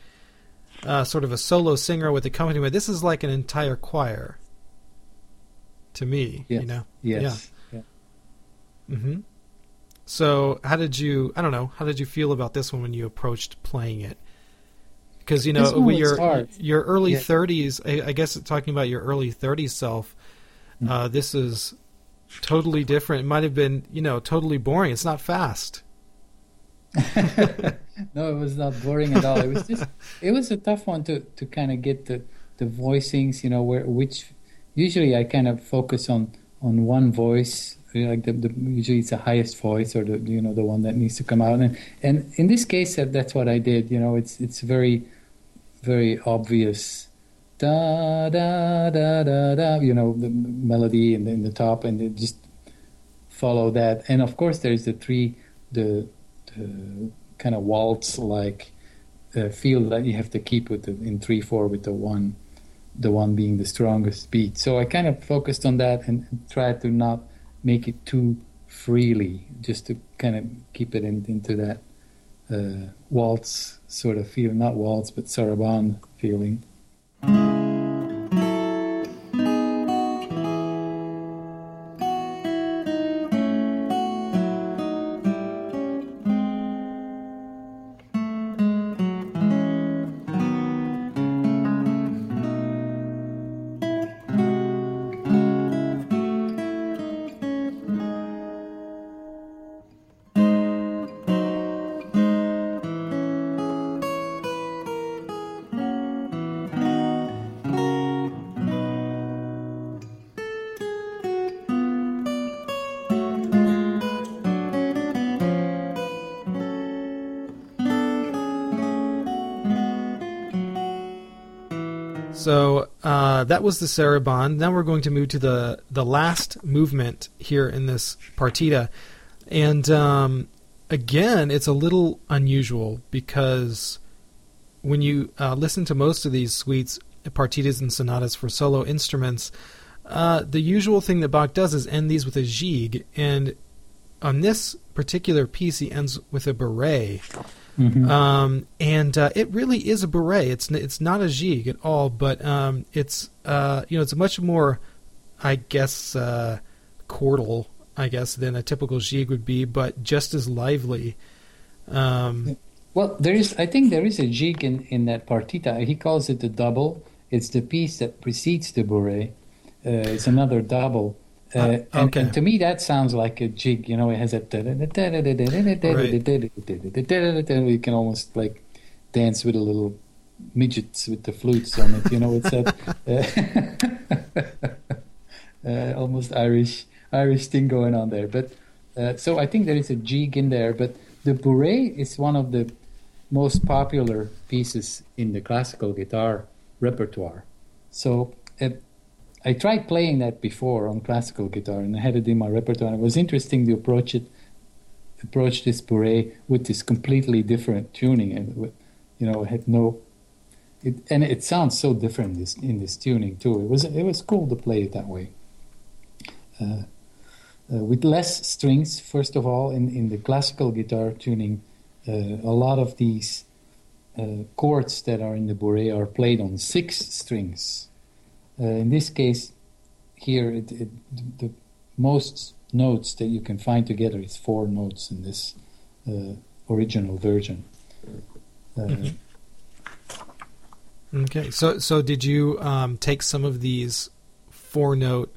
Speaker 1: uh, sort of a solo singer with accompaniment, this is like an entire choir. To me,
Speaker 2: Yes.
Speaker 1: you know.
Speaker 2: Yes. Yeah.
Speaker 1: hmm So, how did you? I don't know. How did you feel about this one when you approached playing it? Because you know,
Speaker 2: This one
Speaker 1: with
Speaker 2: was
Speaker 1: your your early
Speaker 2: Yeah.
Speaker 1: thirties, I, I guess talking about your early thirties self,
Speaker 2: Mm.
Speaker 1: uh, this is totally different. It might have been, you know, totally boring. It's not fast. (laughs)
Speaker 2: no, it was not boring at all. It was just it was a tough one to to kind of get the the voicings, you know, where which usually I kind of focus on on one voice, like the, the usually it's the highest voice or the you know the one that needs to come out, and and in this case that, that's what I did. You know, it's it's very very obvious. Da da da da da, you know the melody in the, in the top, and just follow that. And of course, there's the three the kind of waltz like uh, feel that you have to keep with the, in three four with the one the one being the strongest beat. So i kind of focused on that and, and tried to not make it too freely just to kind of keep it in, into that uh, waltz sort of feel not waltz but saraband feeling
Speaker 1: that was the Saraband. Now we're going to move to the the last movement here in this partita, and um, again, it's a little unusual because when you uh, listen to most of these suites, partitas, and sonatas for solo instruments, uh, the usual thing that Bach does is end these with a gigue, and on this particular piece, he ends with a bourrée. Um, and uh, it really is a bourrée. It's it's not a gigue at all, but um, it's uh, you know it's much more, I guess, uh, chordal, I guess, than a typical gigue would be, but just as lively. Um,
Speaker 2: Well, there is. I think there is a jig in, in that partita. He calls it the double. It's the piece that precedes the bourrée. Uh, it's another double. Uh,
Speaker 1: Ah,
Speaker 2: and,
Speaker 1: okay.
Speaker 2: and to me, that sounds like a jig. You know, it has a. You can almost like dance with a little midgets with the flutes on it. You know, it's that uh, almost Irish Irish thing going on there. But uh, so I think there is a jig in there. But the bourrée is one of the most popular pieces in the classical guitar repertoire. So uh, I tried playing that before on classical guitar, and I had it in my repertoire. And it was interesting to approach it, approach this bourrée with this completely different tuning, and you know, it had no. It, and it sounds so different this, in this tuning too. It was it was cool to play it that way. Uh, uh, with less strings, first of all, in, in the classical guitar tuning, uh, a lot of these uh, chords that are in the bourrée are played on six strings. Uh, in this case, here, it, it, the most notes that you can find together is four notes in this uh, original version. Uh,
Speaker 1: okay, so so did you um, take some of these four note?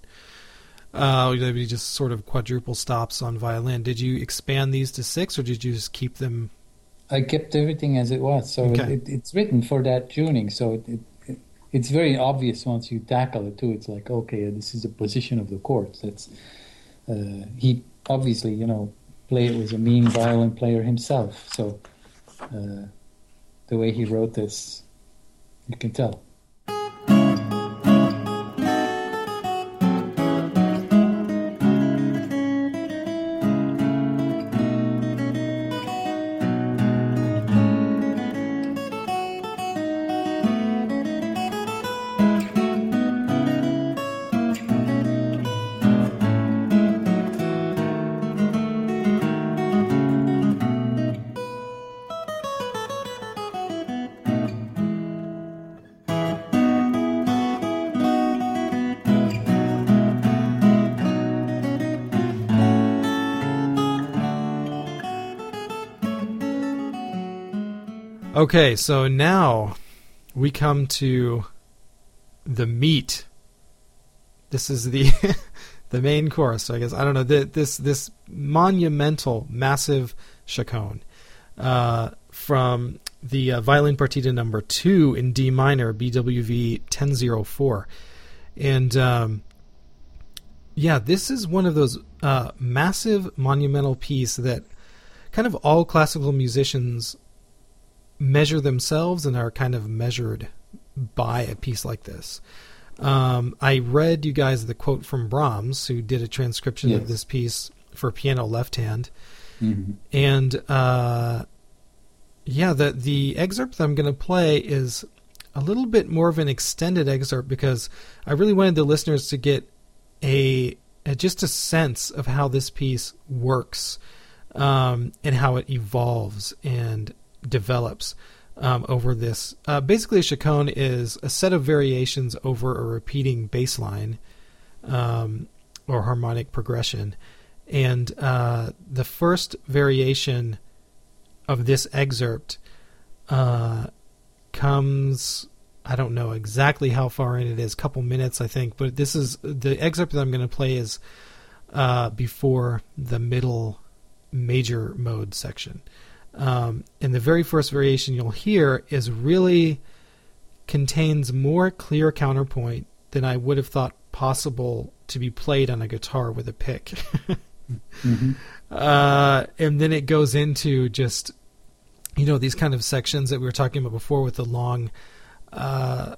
Speaker 1: Uh, maybe just sort of quadruple stops on violin. Did you expand these to six, or did you just keep them?
Speaker 2: I kept everything as it was, so
Speaker 1: Okay.
Speaker 2: it, it, it's written for that tuning. So it it's very obvious once you tackle it too. It's like okay, this is the position of the chords. That's uh, he obviously you know play was a mean violin player himself. So uh, the way he wrote this, you can tell.
Speaker 1: Okay, so now we come to the meat. This is the (laughs) the main course. I guess I don't know this this monumental, massive chaconne uh, from the uh, violin partita number two in D minor, BWV 1004, and um, yeah, this is one of those uh, massive monumental piece that kind of all classical musicians measure themselves and are kind of measured by a piece like this. Um, I read you guys the quote from Brahms, who did a transcription yes. of this piece for piano left hand, mm-hmm. and uh, yeah, the the excerpt that I'm going to play is a little bit more of an extended excerpt because I really wanted the listeners to get a, a just a sense of how this piece works um, and how it evolves and develops um, over this. Uh, basically, a chaconne is a set of variations over a repeating bass line um, or harmonic progression. And uh, the first variation of this excerpt uh, comes. I don't know exactly how far in it is, a couple minutes, I think, but this is the excerpt that I'm going to play is uh, before the middle major mode section. Um, and the very first variation you'll hear is really contains more clear counterpoint than I would have thought possible to be played on a guitar with a pick. (laughs) mm-hmm. uh, and then it goes into just, you know, these kind of sections that we were talking about before with the long uh,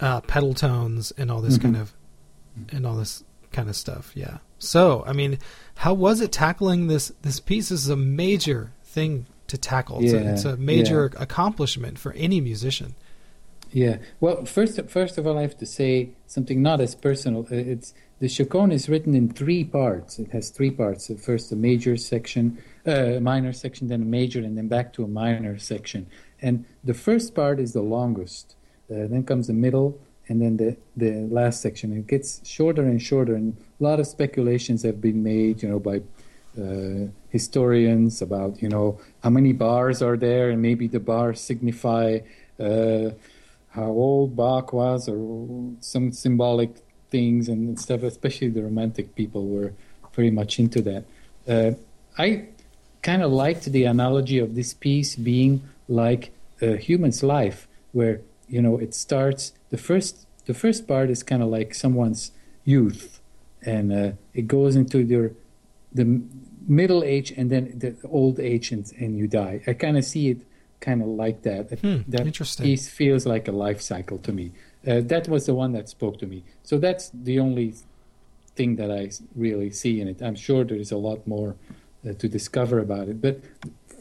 Speaker 1: uh, pedal tones and all this mm-hmm. kind of and all this kind of stuff. Yeah. So, I mean, how was it tackling this this piece? This is a major thing to tackle. It's, yeah, a, it's a major yeah. accomplishment for any musician.
Speaker 2: Yeah. Well, first first of all, I have to say something not as personal. Uh, it's the chaconne is written in three parts. It has three parts. First, a major section, uh, a minor section, then a major, and then back to a minor section. And the first part is the longest. Uh, then comes the middle, and then the, the last section. It gets shorter and shorter, and a lot of speculations have been made, you know, by uh, historians about, you know, how many bars are there, and maybe the bars signify uh, how old Bach was, or some symbolic things and stuff. Especially the Romantic people were very much into that. Uh, I kind of liked the analogy of this piece being like a human's life, where you know it starts the first the first part is kind of like someone's youth and uh, it goes into your the middle age and then the old age and, and you die. I kind of see it kind of like that.
Speaker 1: Hmm,
Speaker 2: that
Speaker 1: interesting.
Speaker 2: piece feels like a life cycle to me. Uh, that was the one that spoke to me. So that's the only thing that i really see in it. I'm sure there's a lot more uh, to discover about it. But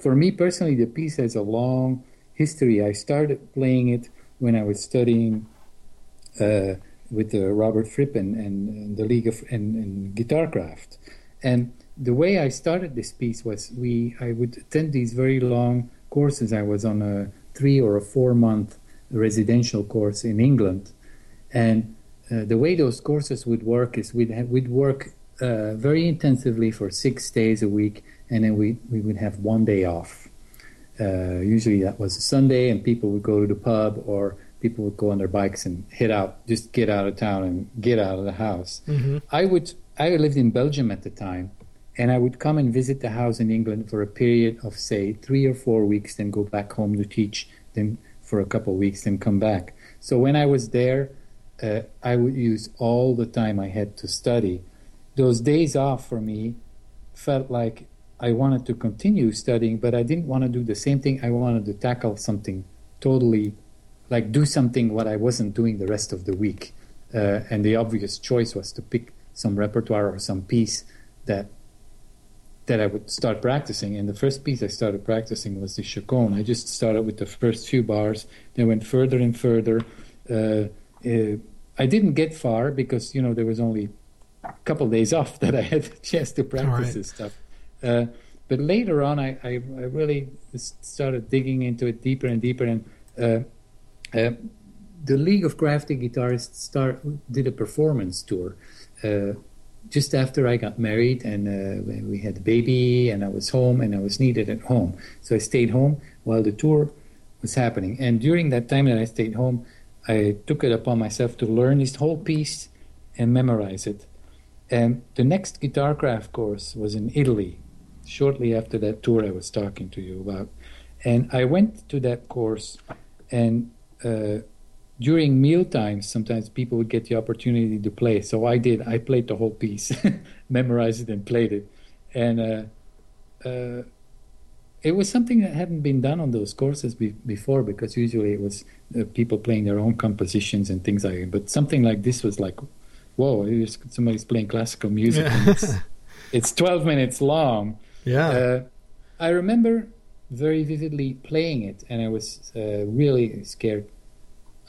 Speaker 2: for me personally the piece has a long history. I started playing it when I was studying with uh, Robert Fripp and, and, and, the League of and, and. And the way I started this piece was we I would attend these very long courses. I was on a three or a four month residential course in England, and uh, the way those courses would work is we'd we'd work uh, very intensively for six days a week, and then we we would have one day off. Uh, usually that was a Sunday, and people would go to the pub or people would go on their bikes and hit out, just get out of town and get out of the house. Mm-hmm. I would. I lived in Belgium at the time, and I would come and visit the house in England for a period of say three or four weeks, then go back home to teach, then for a couple of weeks, then come back. So when I was there, uh, I would use all the time I had to study. Those days off for me felt like I wanted to continue studying, but I didn't want to do the same thing. I wanted to tackle something totally, like do something what I wasn't doing the rest of the week. Uh, and the obvious choice was to pick some repertoire or some piece that that I would start practicing. And the first piece I started practicing was the chaconne. I just started with the first few bars, then went further and further. Uh, uh, I didn't get far because you know there was only a couple of days (laughs) off that I had a chance to practice right. this stuff. Uh, but later on, I, I, I, really started digging into it deeper and deeper. And uh, the League of Crafty Guitarists start, did a performance tour uh, just after I got married and uh, we had a baby and I was home and I was needed at home. So I stayed home. while the tour was happening. And during that time that I stayed home, I took it upon myself to learn this whole piece and memorize it. And the next guitar craft course was in Italy, shortly after that tour I was talking to you about. And I went to that course, and uh, during meal times, sometimes people would get the opportunity to play. So I did. I played the whole piece, (laughs) memorized it, and played it. And uh, uh, it was something that hadn't been done on those courses be- before because usually it was uh, people playing their own compositions and things like that. But something like this was like, whoa, somebody's playing classical music. Yeah. It's, it's, 12 minutes long. (laughs)
Speaker 1: Yeah.
Speaker 2: Uh, I remember very vividly playing it, and I was uh, really scared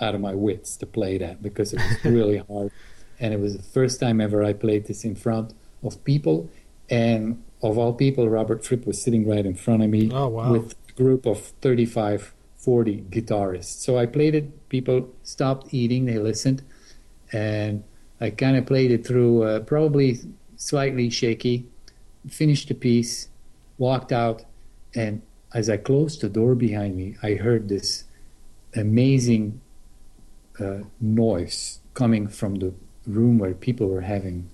Speaker 2: out of my wits to play that because it was (laughs) really hard. And it was the first time ever I played this in front of people. And of all people, Robert Fripp was sitting right in front of me
Speaker 1: oh, wow.
Speaker 2: with a group of 35, 40 guitarists. So I played it, people stopped eating, they listened. And I kind of played it through, uh, probably slightly shaky, finished the piece, walked out, and as I closed the door behind me, I heard this amazing uh, noise coming from the room where people were having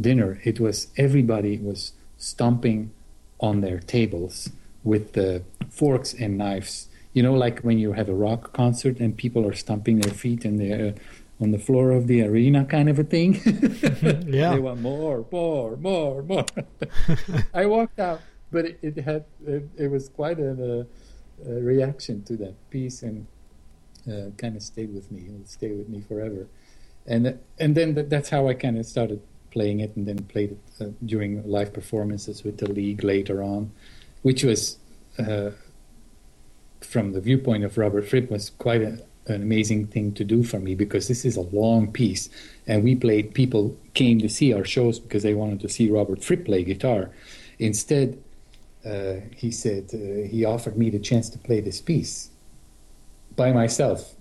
Speaker 2: dinner. It was everybody was stomping on their tables with the forks and knives. You know, like when you have a rock concert and people are stomping their feet and they're uh, on the floor of the arena, kind of a thing. (laughs)
Speaker 1: yeah,
Speaker 2: they want more, more, more, more. (laughs) I walked out, but it, it had it, it, was quite a, a, reaction to that piece, and uh, kind of stayed with me. It will stay with me forever. And and then that's how I kind of started playing it, and then played it uh, during live performances with the league later on, which was. Uh, from the viewpoint of Robert Fripp, was quite a, an amazing thing to do for me because this is a long piece, and we played. People came to see our shows because they wanted to see Robert Fripp play guitar. Instead, uh, he said uh, he offered me the chance to play this piece, by myself.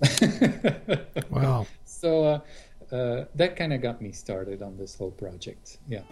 Speaker 2: (laughs)
Speaker 1: wow.
Speaker 2: So uh, uh, that kind of got me started on this whole project. Yeah.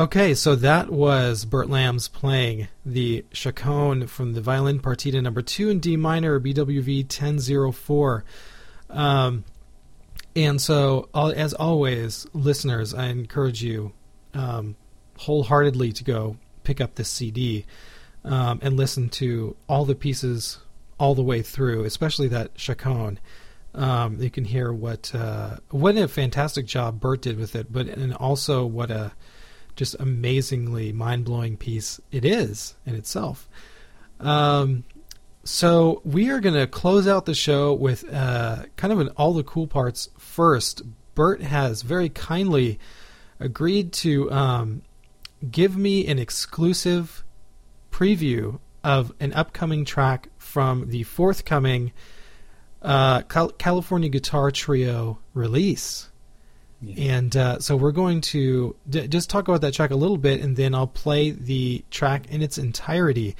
Speaker 1: Okay, so that was Bert Lams playing the Chaconne from the violin partita number two in D minor, BWV 1004. Um, and so, as always, listeners, I encourage you um, wholeheartedly to go pick up this CD um, and listen to all the pieces all the way through, especially that Chaconne. Um, you can hear what uh, what a fantastic job Bert did with it, but and also what a just amazingly mind blowing piece it is in itself. Um, so we are going to close out the show with uh, kind of an all the cool parts first. Bert has very kindly agreed to um, give me an exclusive preview of an upcoming track from the forthcoming uh, Cal- California Guitar Trio release. Yeah. And uh, so we're going to d- just talk about that track a little bit, and then I'll play the track in its entirety.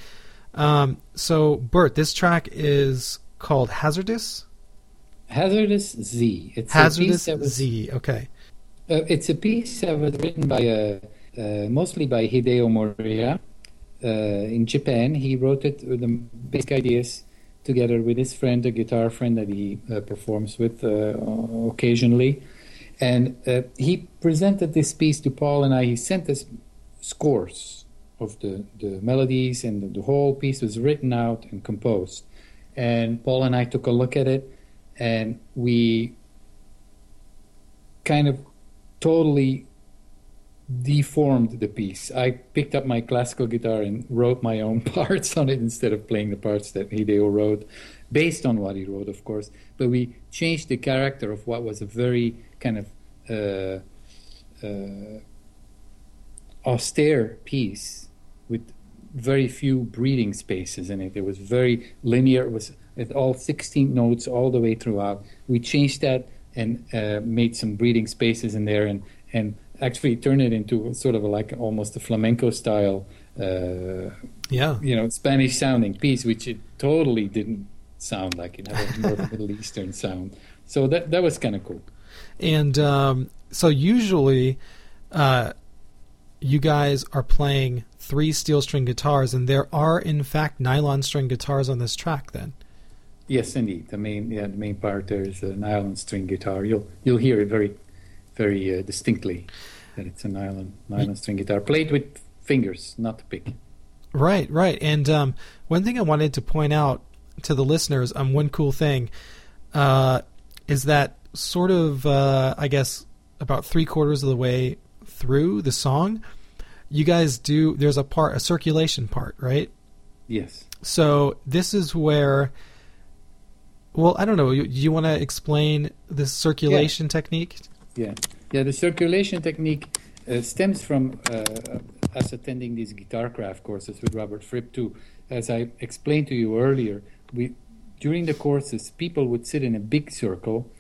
Speaker 1: Um, so, Bert, this track is called Hazardous.
Speaker 2: Hazardous Z.
Speaker 1: It's Hazardous was, Z. Okay.
Speaker 2: Uh, it's a piece that was written by uh, uh mostly by Hideyo Moriya uh, in Japan. He wrote it with the basic ideas together with his friend, a guitar friend that he uh, performs with occasionally. And uh, he presented this piece to Paul and I. He sent us scores of the, the melodies, and the, the whole piece was written out and composed. And Paul and I took a look at it, and we kind of totally deformed the piece. I picked up my classical guitar and wrote my own (laughs) parts on it instead of playing the parts that Hideyo wrote, based on what he wrote, of course. But we changed the character of what was a very kind of uh, uh, austere piece with very few breathing spaces in it. It was very linear. It was at all 16 notes all the way throughout. We changed that and uh, made some breathing spaces in there and, and actually turned it into sort of like almost a flamenco style, uh,
Speaker 1: yeah,
Speaker 2: you know, Spanish sounding piece, which it totally didn't sound like. It had a more (laughs) Middle Eastern sound. So that that was kind of cool.
Speaker 1: And um, so usually, uh, you guys are playing three steel string guitars, and there are in fact nylon string guitars on this track. Then,
Speaker 2: yes, indeed, the main yeah the main part there is a nylon string guitar. You'll you'll hear it very very uh, distinctly that it's a nylon nylon string guitar played with fingers, not a pick.
Speaker 1: Right, right. And um, one thing I wanted to point out to the listeners, um, one cool thing, uh, is that sort of uh, I guess about three quarters of the way through the song, you guys do there's a part a circulation part, right?
Speaker 2: Yes.
Speaker 1: So this is where well, I don't know. You, you want to explain this circulation yeah. technique?
Speaker 2: Yeah, yeah. The circulation technique uh, stems from uh, us attending these guitar craft courses with Robert Fripp too. As I explained to you earlier, we during the courses people would sit in a big circle,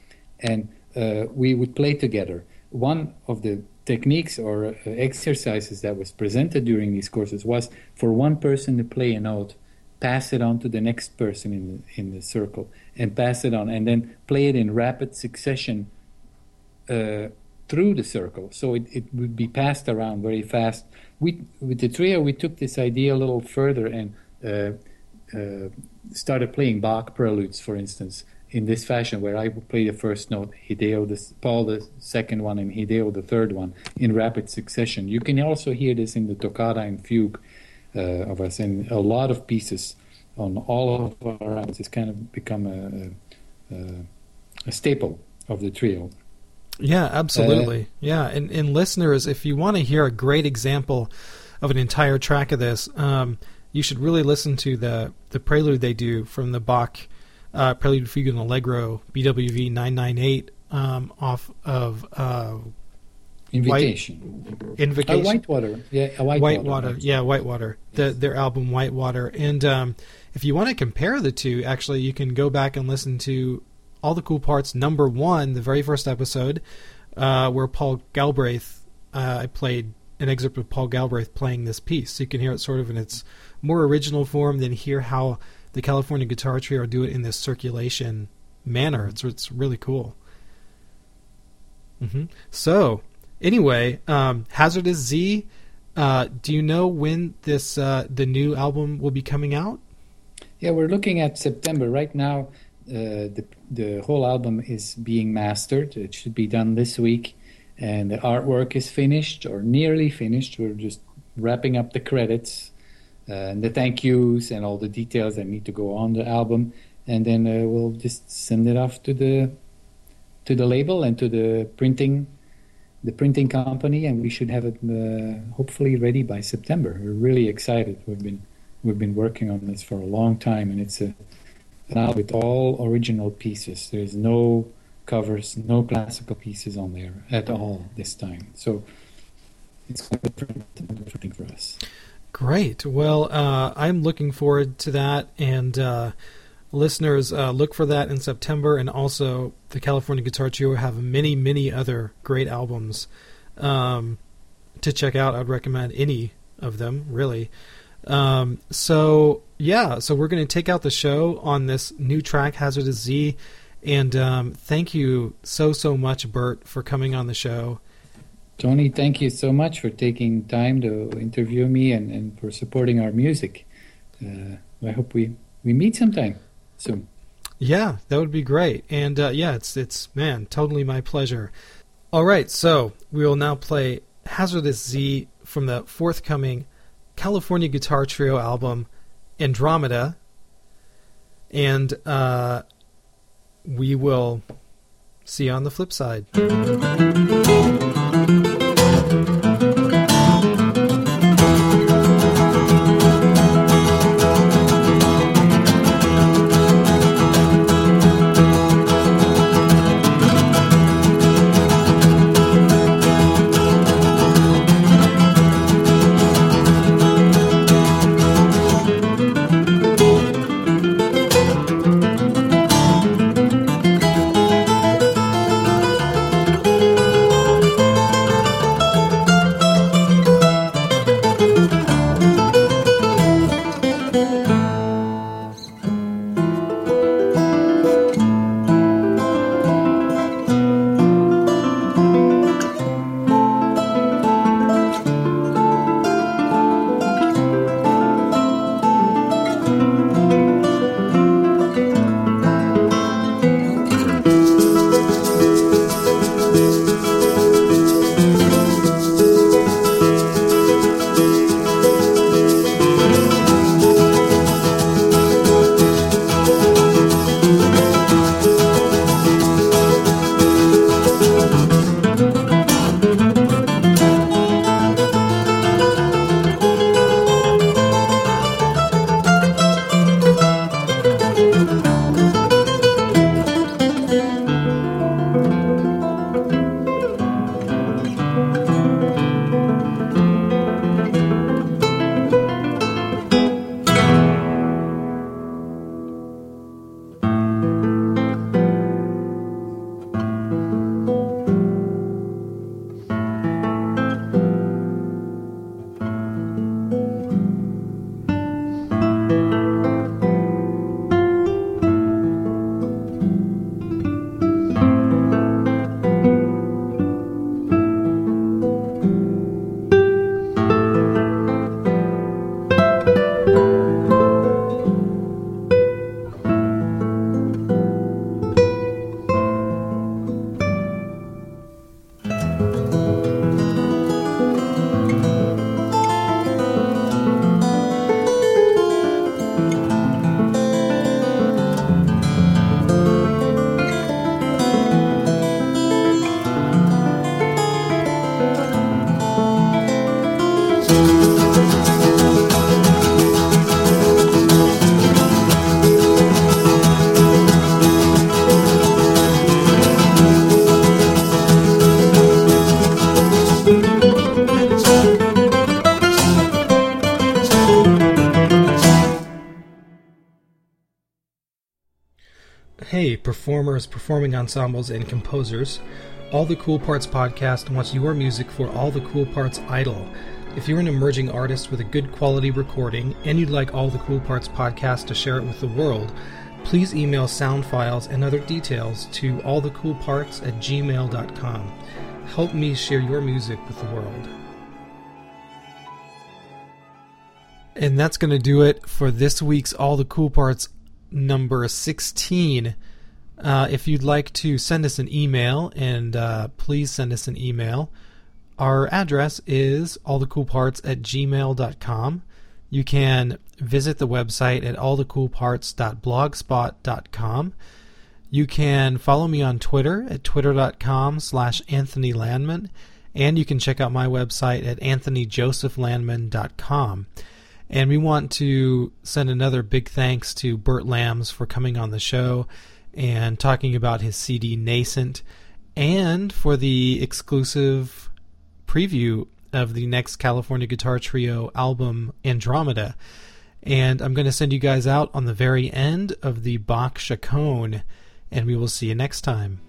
Speaker 2: and uh, we would play together. One of the techniques or uh, exercises that was presented during these courses was for one person to play a note, pass it on to the next person in the, in the circle, and pass it on, and then play it in rapid succession uh, through the circle. So it, it would be passed around very fast. We, with the trio, we took this idea a little further and uh, uh, started playing Bach preludes, for instance, in this fashion, where I would play the first note, Hideyo, the, Paul the second one, and Hideyo the third one in rapid succession. You can also hear this in the toccata and fugue uh, of us, and a lot of pieces on all of our albums. It's kind of become a, a, a staple of the trio.
Speaker 1: Yeah, absolutely. Uh, yeah, and, and listeners, if you want to hear a great example of an entire track of this, um, you should really listen to the the prelude they do from the Bach uh, Prelude Fugue and Allegro BWV 998 um, off of uh,
Speaker 2: Invitation.
Speaker 1: White, Invocation.
Speaker 2: Uh, Whitewater. Yeah,
Speaker 1: Whitewater. Whitewater. Yeah, Whitewater. The, their album Whitewater. And um, if you want to compare the two, actually, you can go back and listen to all the cool parts. Number one, the very first episode, uh, where Paul Galbraith, uh, I played an excerpt of Paul Galbraith playing this piece. So you can hear it sort of in its more original form, then hear how the California Guitar Trio do it in this circulation manner. It's it's really cool. Mm-hmm. So anyway, um, Hazardous Z, Uh, do you know when this uh, the new album will be coming out?
Speaker 2: Yeah, we're looking at September right now. Uh, the the whole album is being mastered. It should be done this week, and the artwork is finished or nearly finished. We're just wrapping up the credits and the thank yous and all the details that need to go on the album, and then uh, we'll just send it off to the to the label and to the printing the printing company, and we should have it uh, hopefully ready by September. We're really excited. We've been we've been working on this for a long time, and it's a now with all original pieces. There's no covers, no classical pieces on there at all this time. So it's quite different thing for us.
Speaker 1: Great. Well, uh, I'm looking forward to that, and uh, listeners, uh, look for that in September. And also, the California Guitar Trio have many, many other great albums um, to check out. I'd recommend any of them, really. Um, so yeah, so we're going to take out the show on this new track, Hazardous Z. And um, thank you so so much, Bert, for coming on the show.
Speaker 2: Tony, thank you so much for taking time to interview me and, and for supporting our music. Uh, I hope we, we meet sometime soon.
Speaker 1: Yeah, that would be great. And uh, yeah, it's it's man, totally my pleasure. All right, so we will now play Hazardous Z from the forthcoming California Guitar Trio album Andromeda, and uh, we will see you on the flip side. Hey, performers, performing ensembles, and composers. All the Cool Parts podcast wants your music for All the Cool Parts Idol. If you're an emerging artist with a good quality recording and you'd like All the Cool Parts podcast to share it with the world, please email sound files and other details to allthecoolparts at gmail.com. Help me share your music with the world. And that's going to do it for this week's All the Cool Parts number 16. Uh, if you'd like to send us an email, and uh, please send us an email, our address is allthecoolparts at gmail.com. You can visit the website at allthecoolparts.blogspot.com. You can follow me on Twitter at twitter.com slash Anthony Landman, and you can check out my website at anthonyjosephlandman.com. And we want to send another big thanks to Bert Lams for coming on the show and talking about his CD Nascent, and for the exclusive preview of the next California Guitar Trio album, Andromeda. And I'm going to send you guys out on the very end of the Bach Chaconne, and we will see you next time.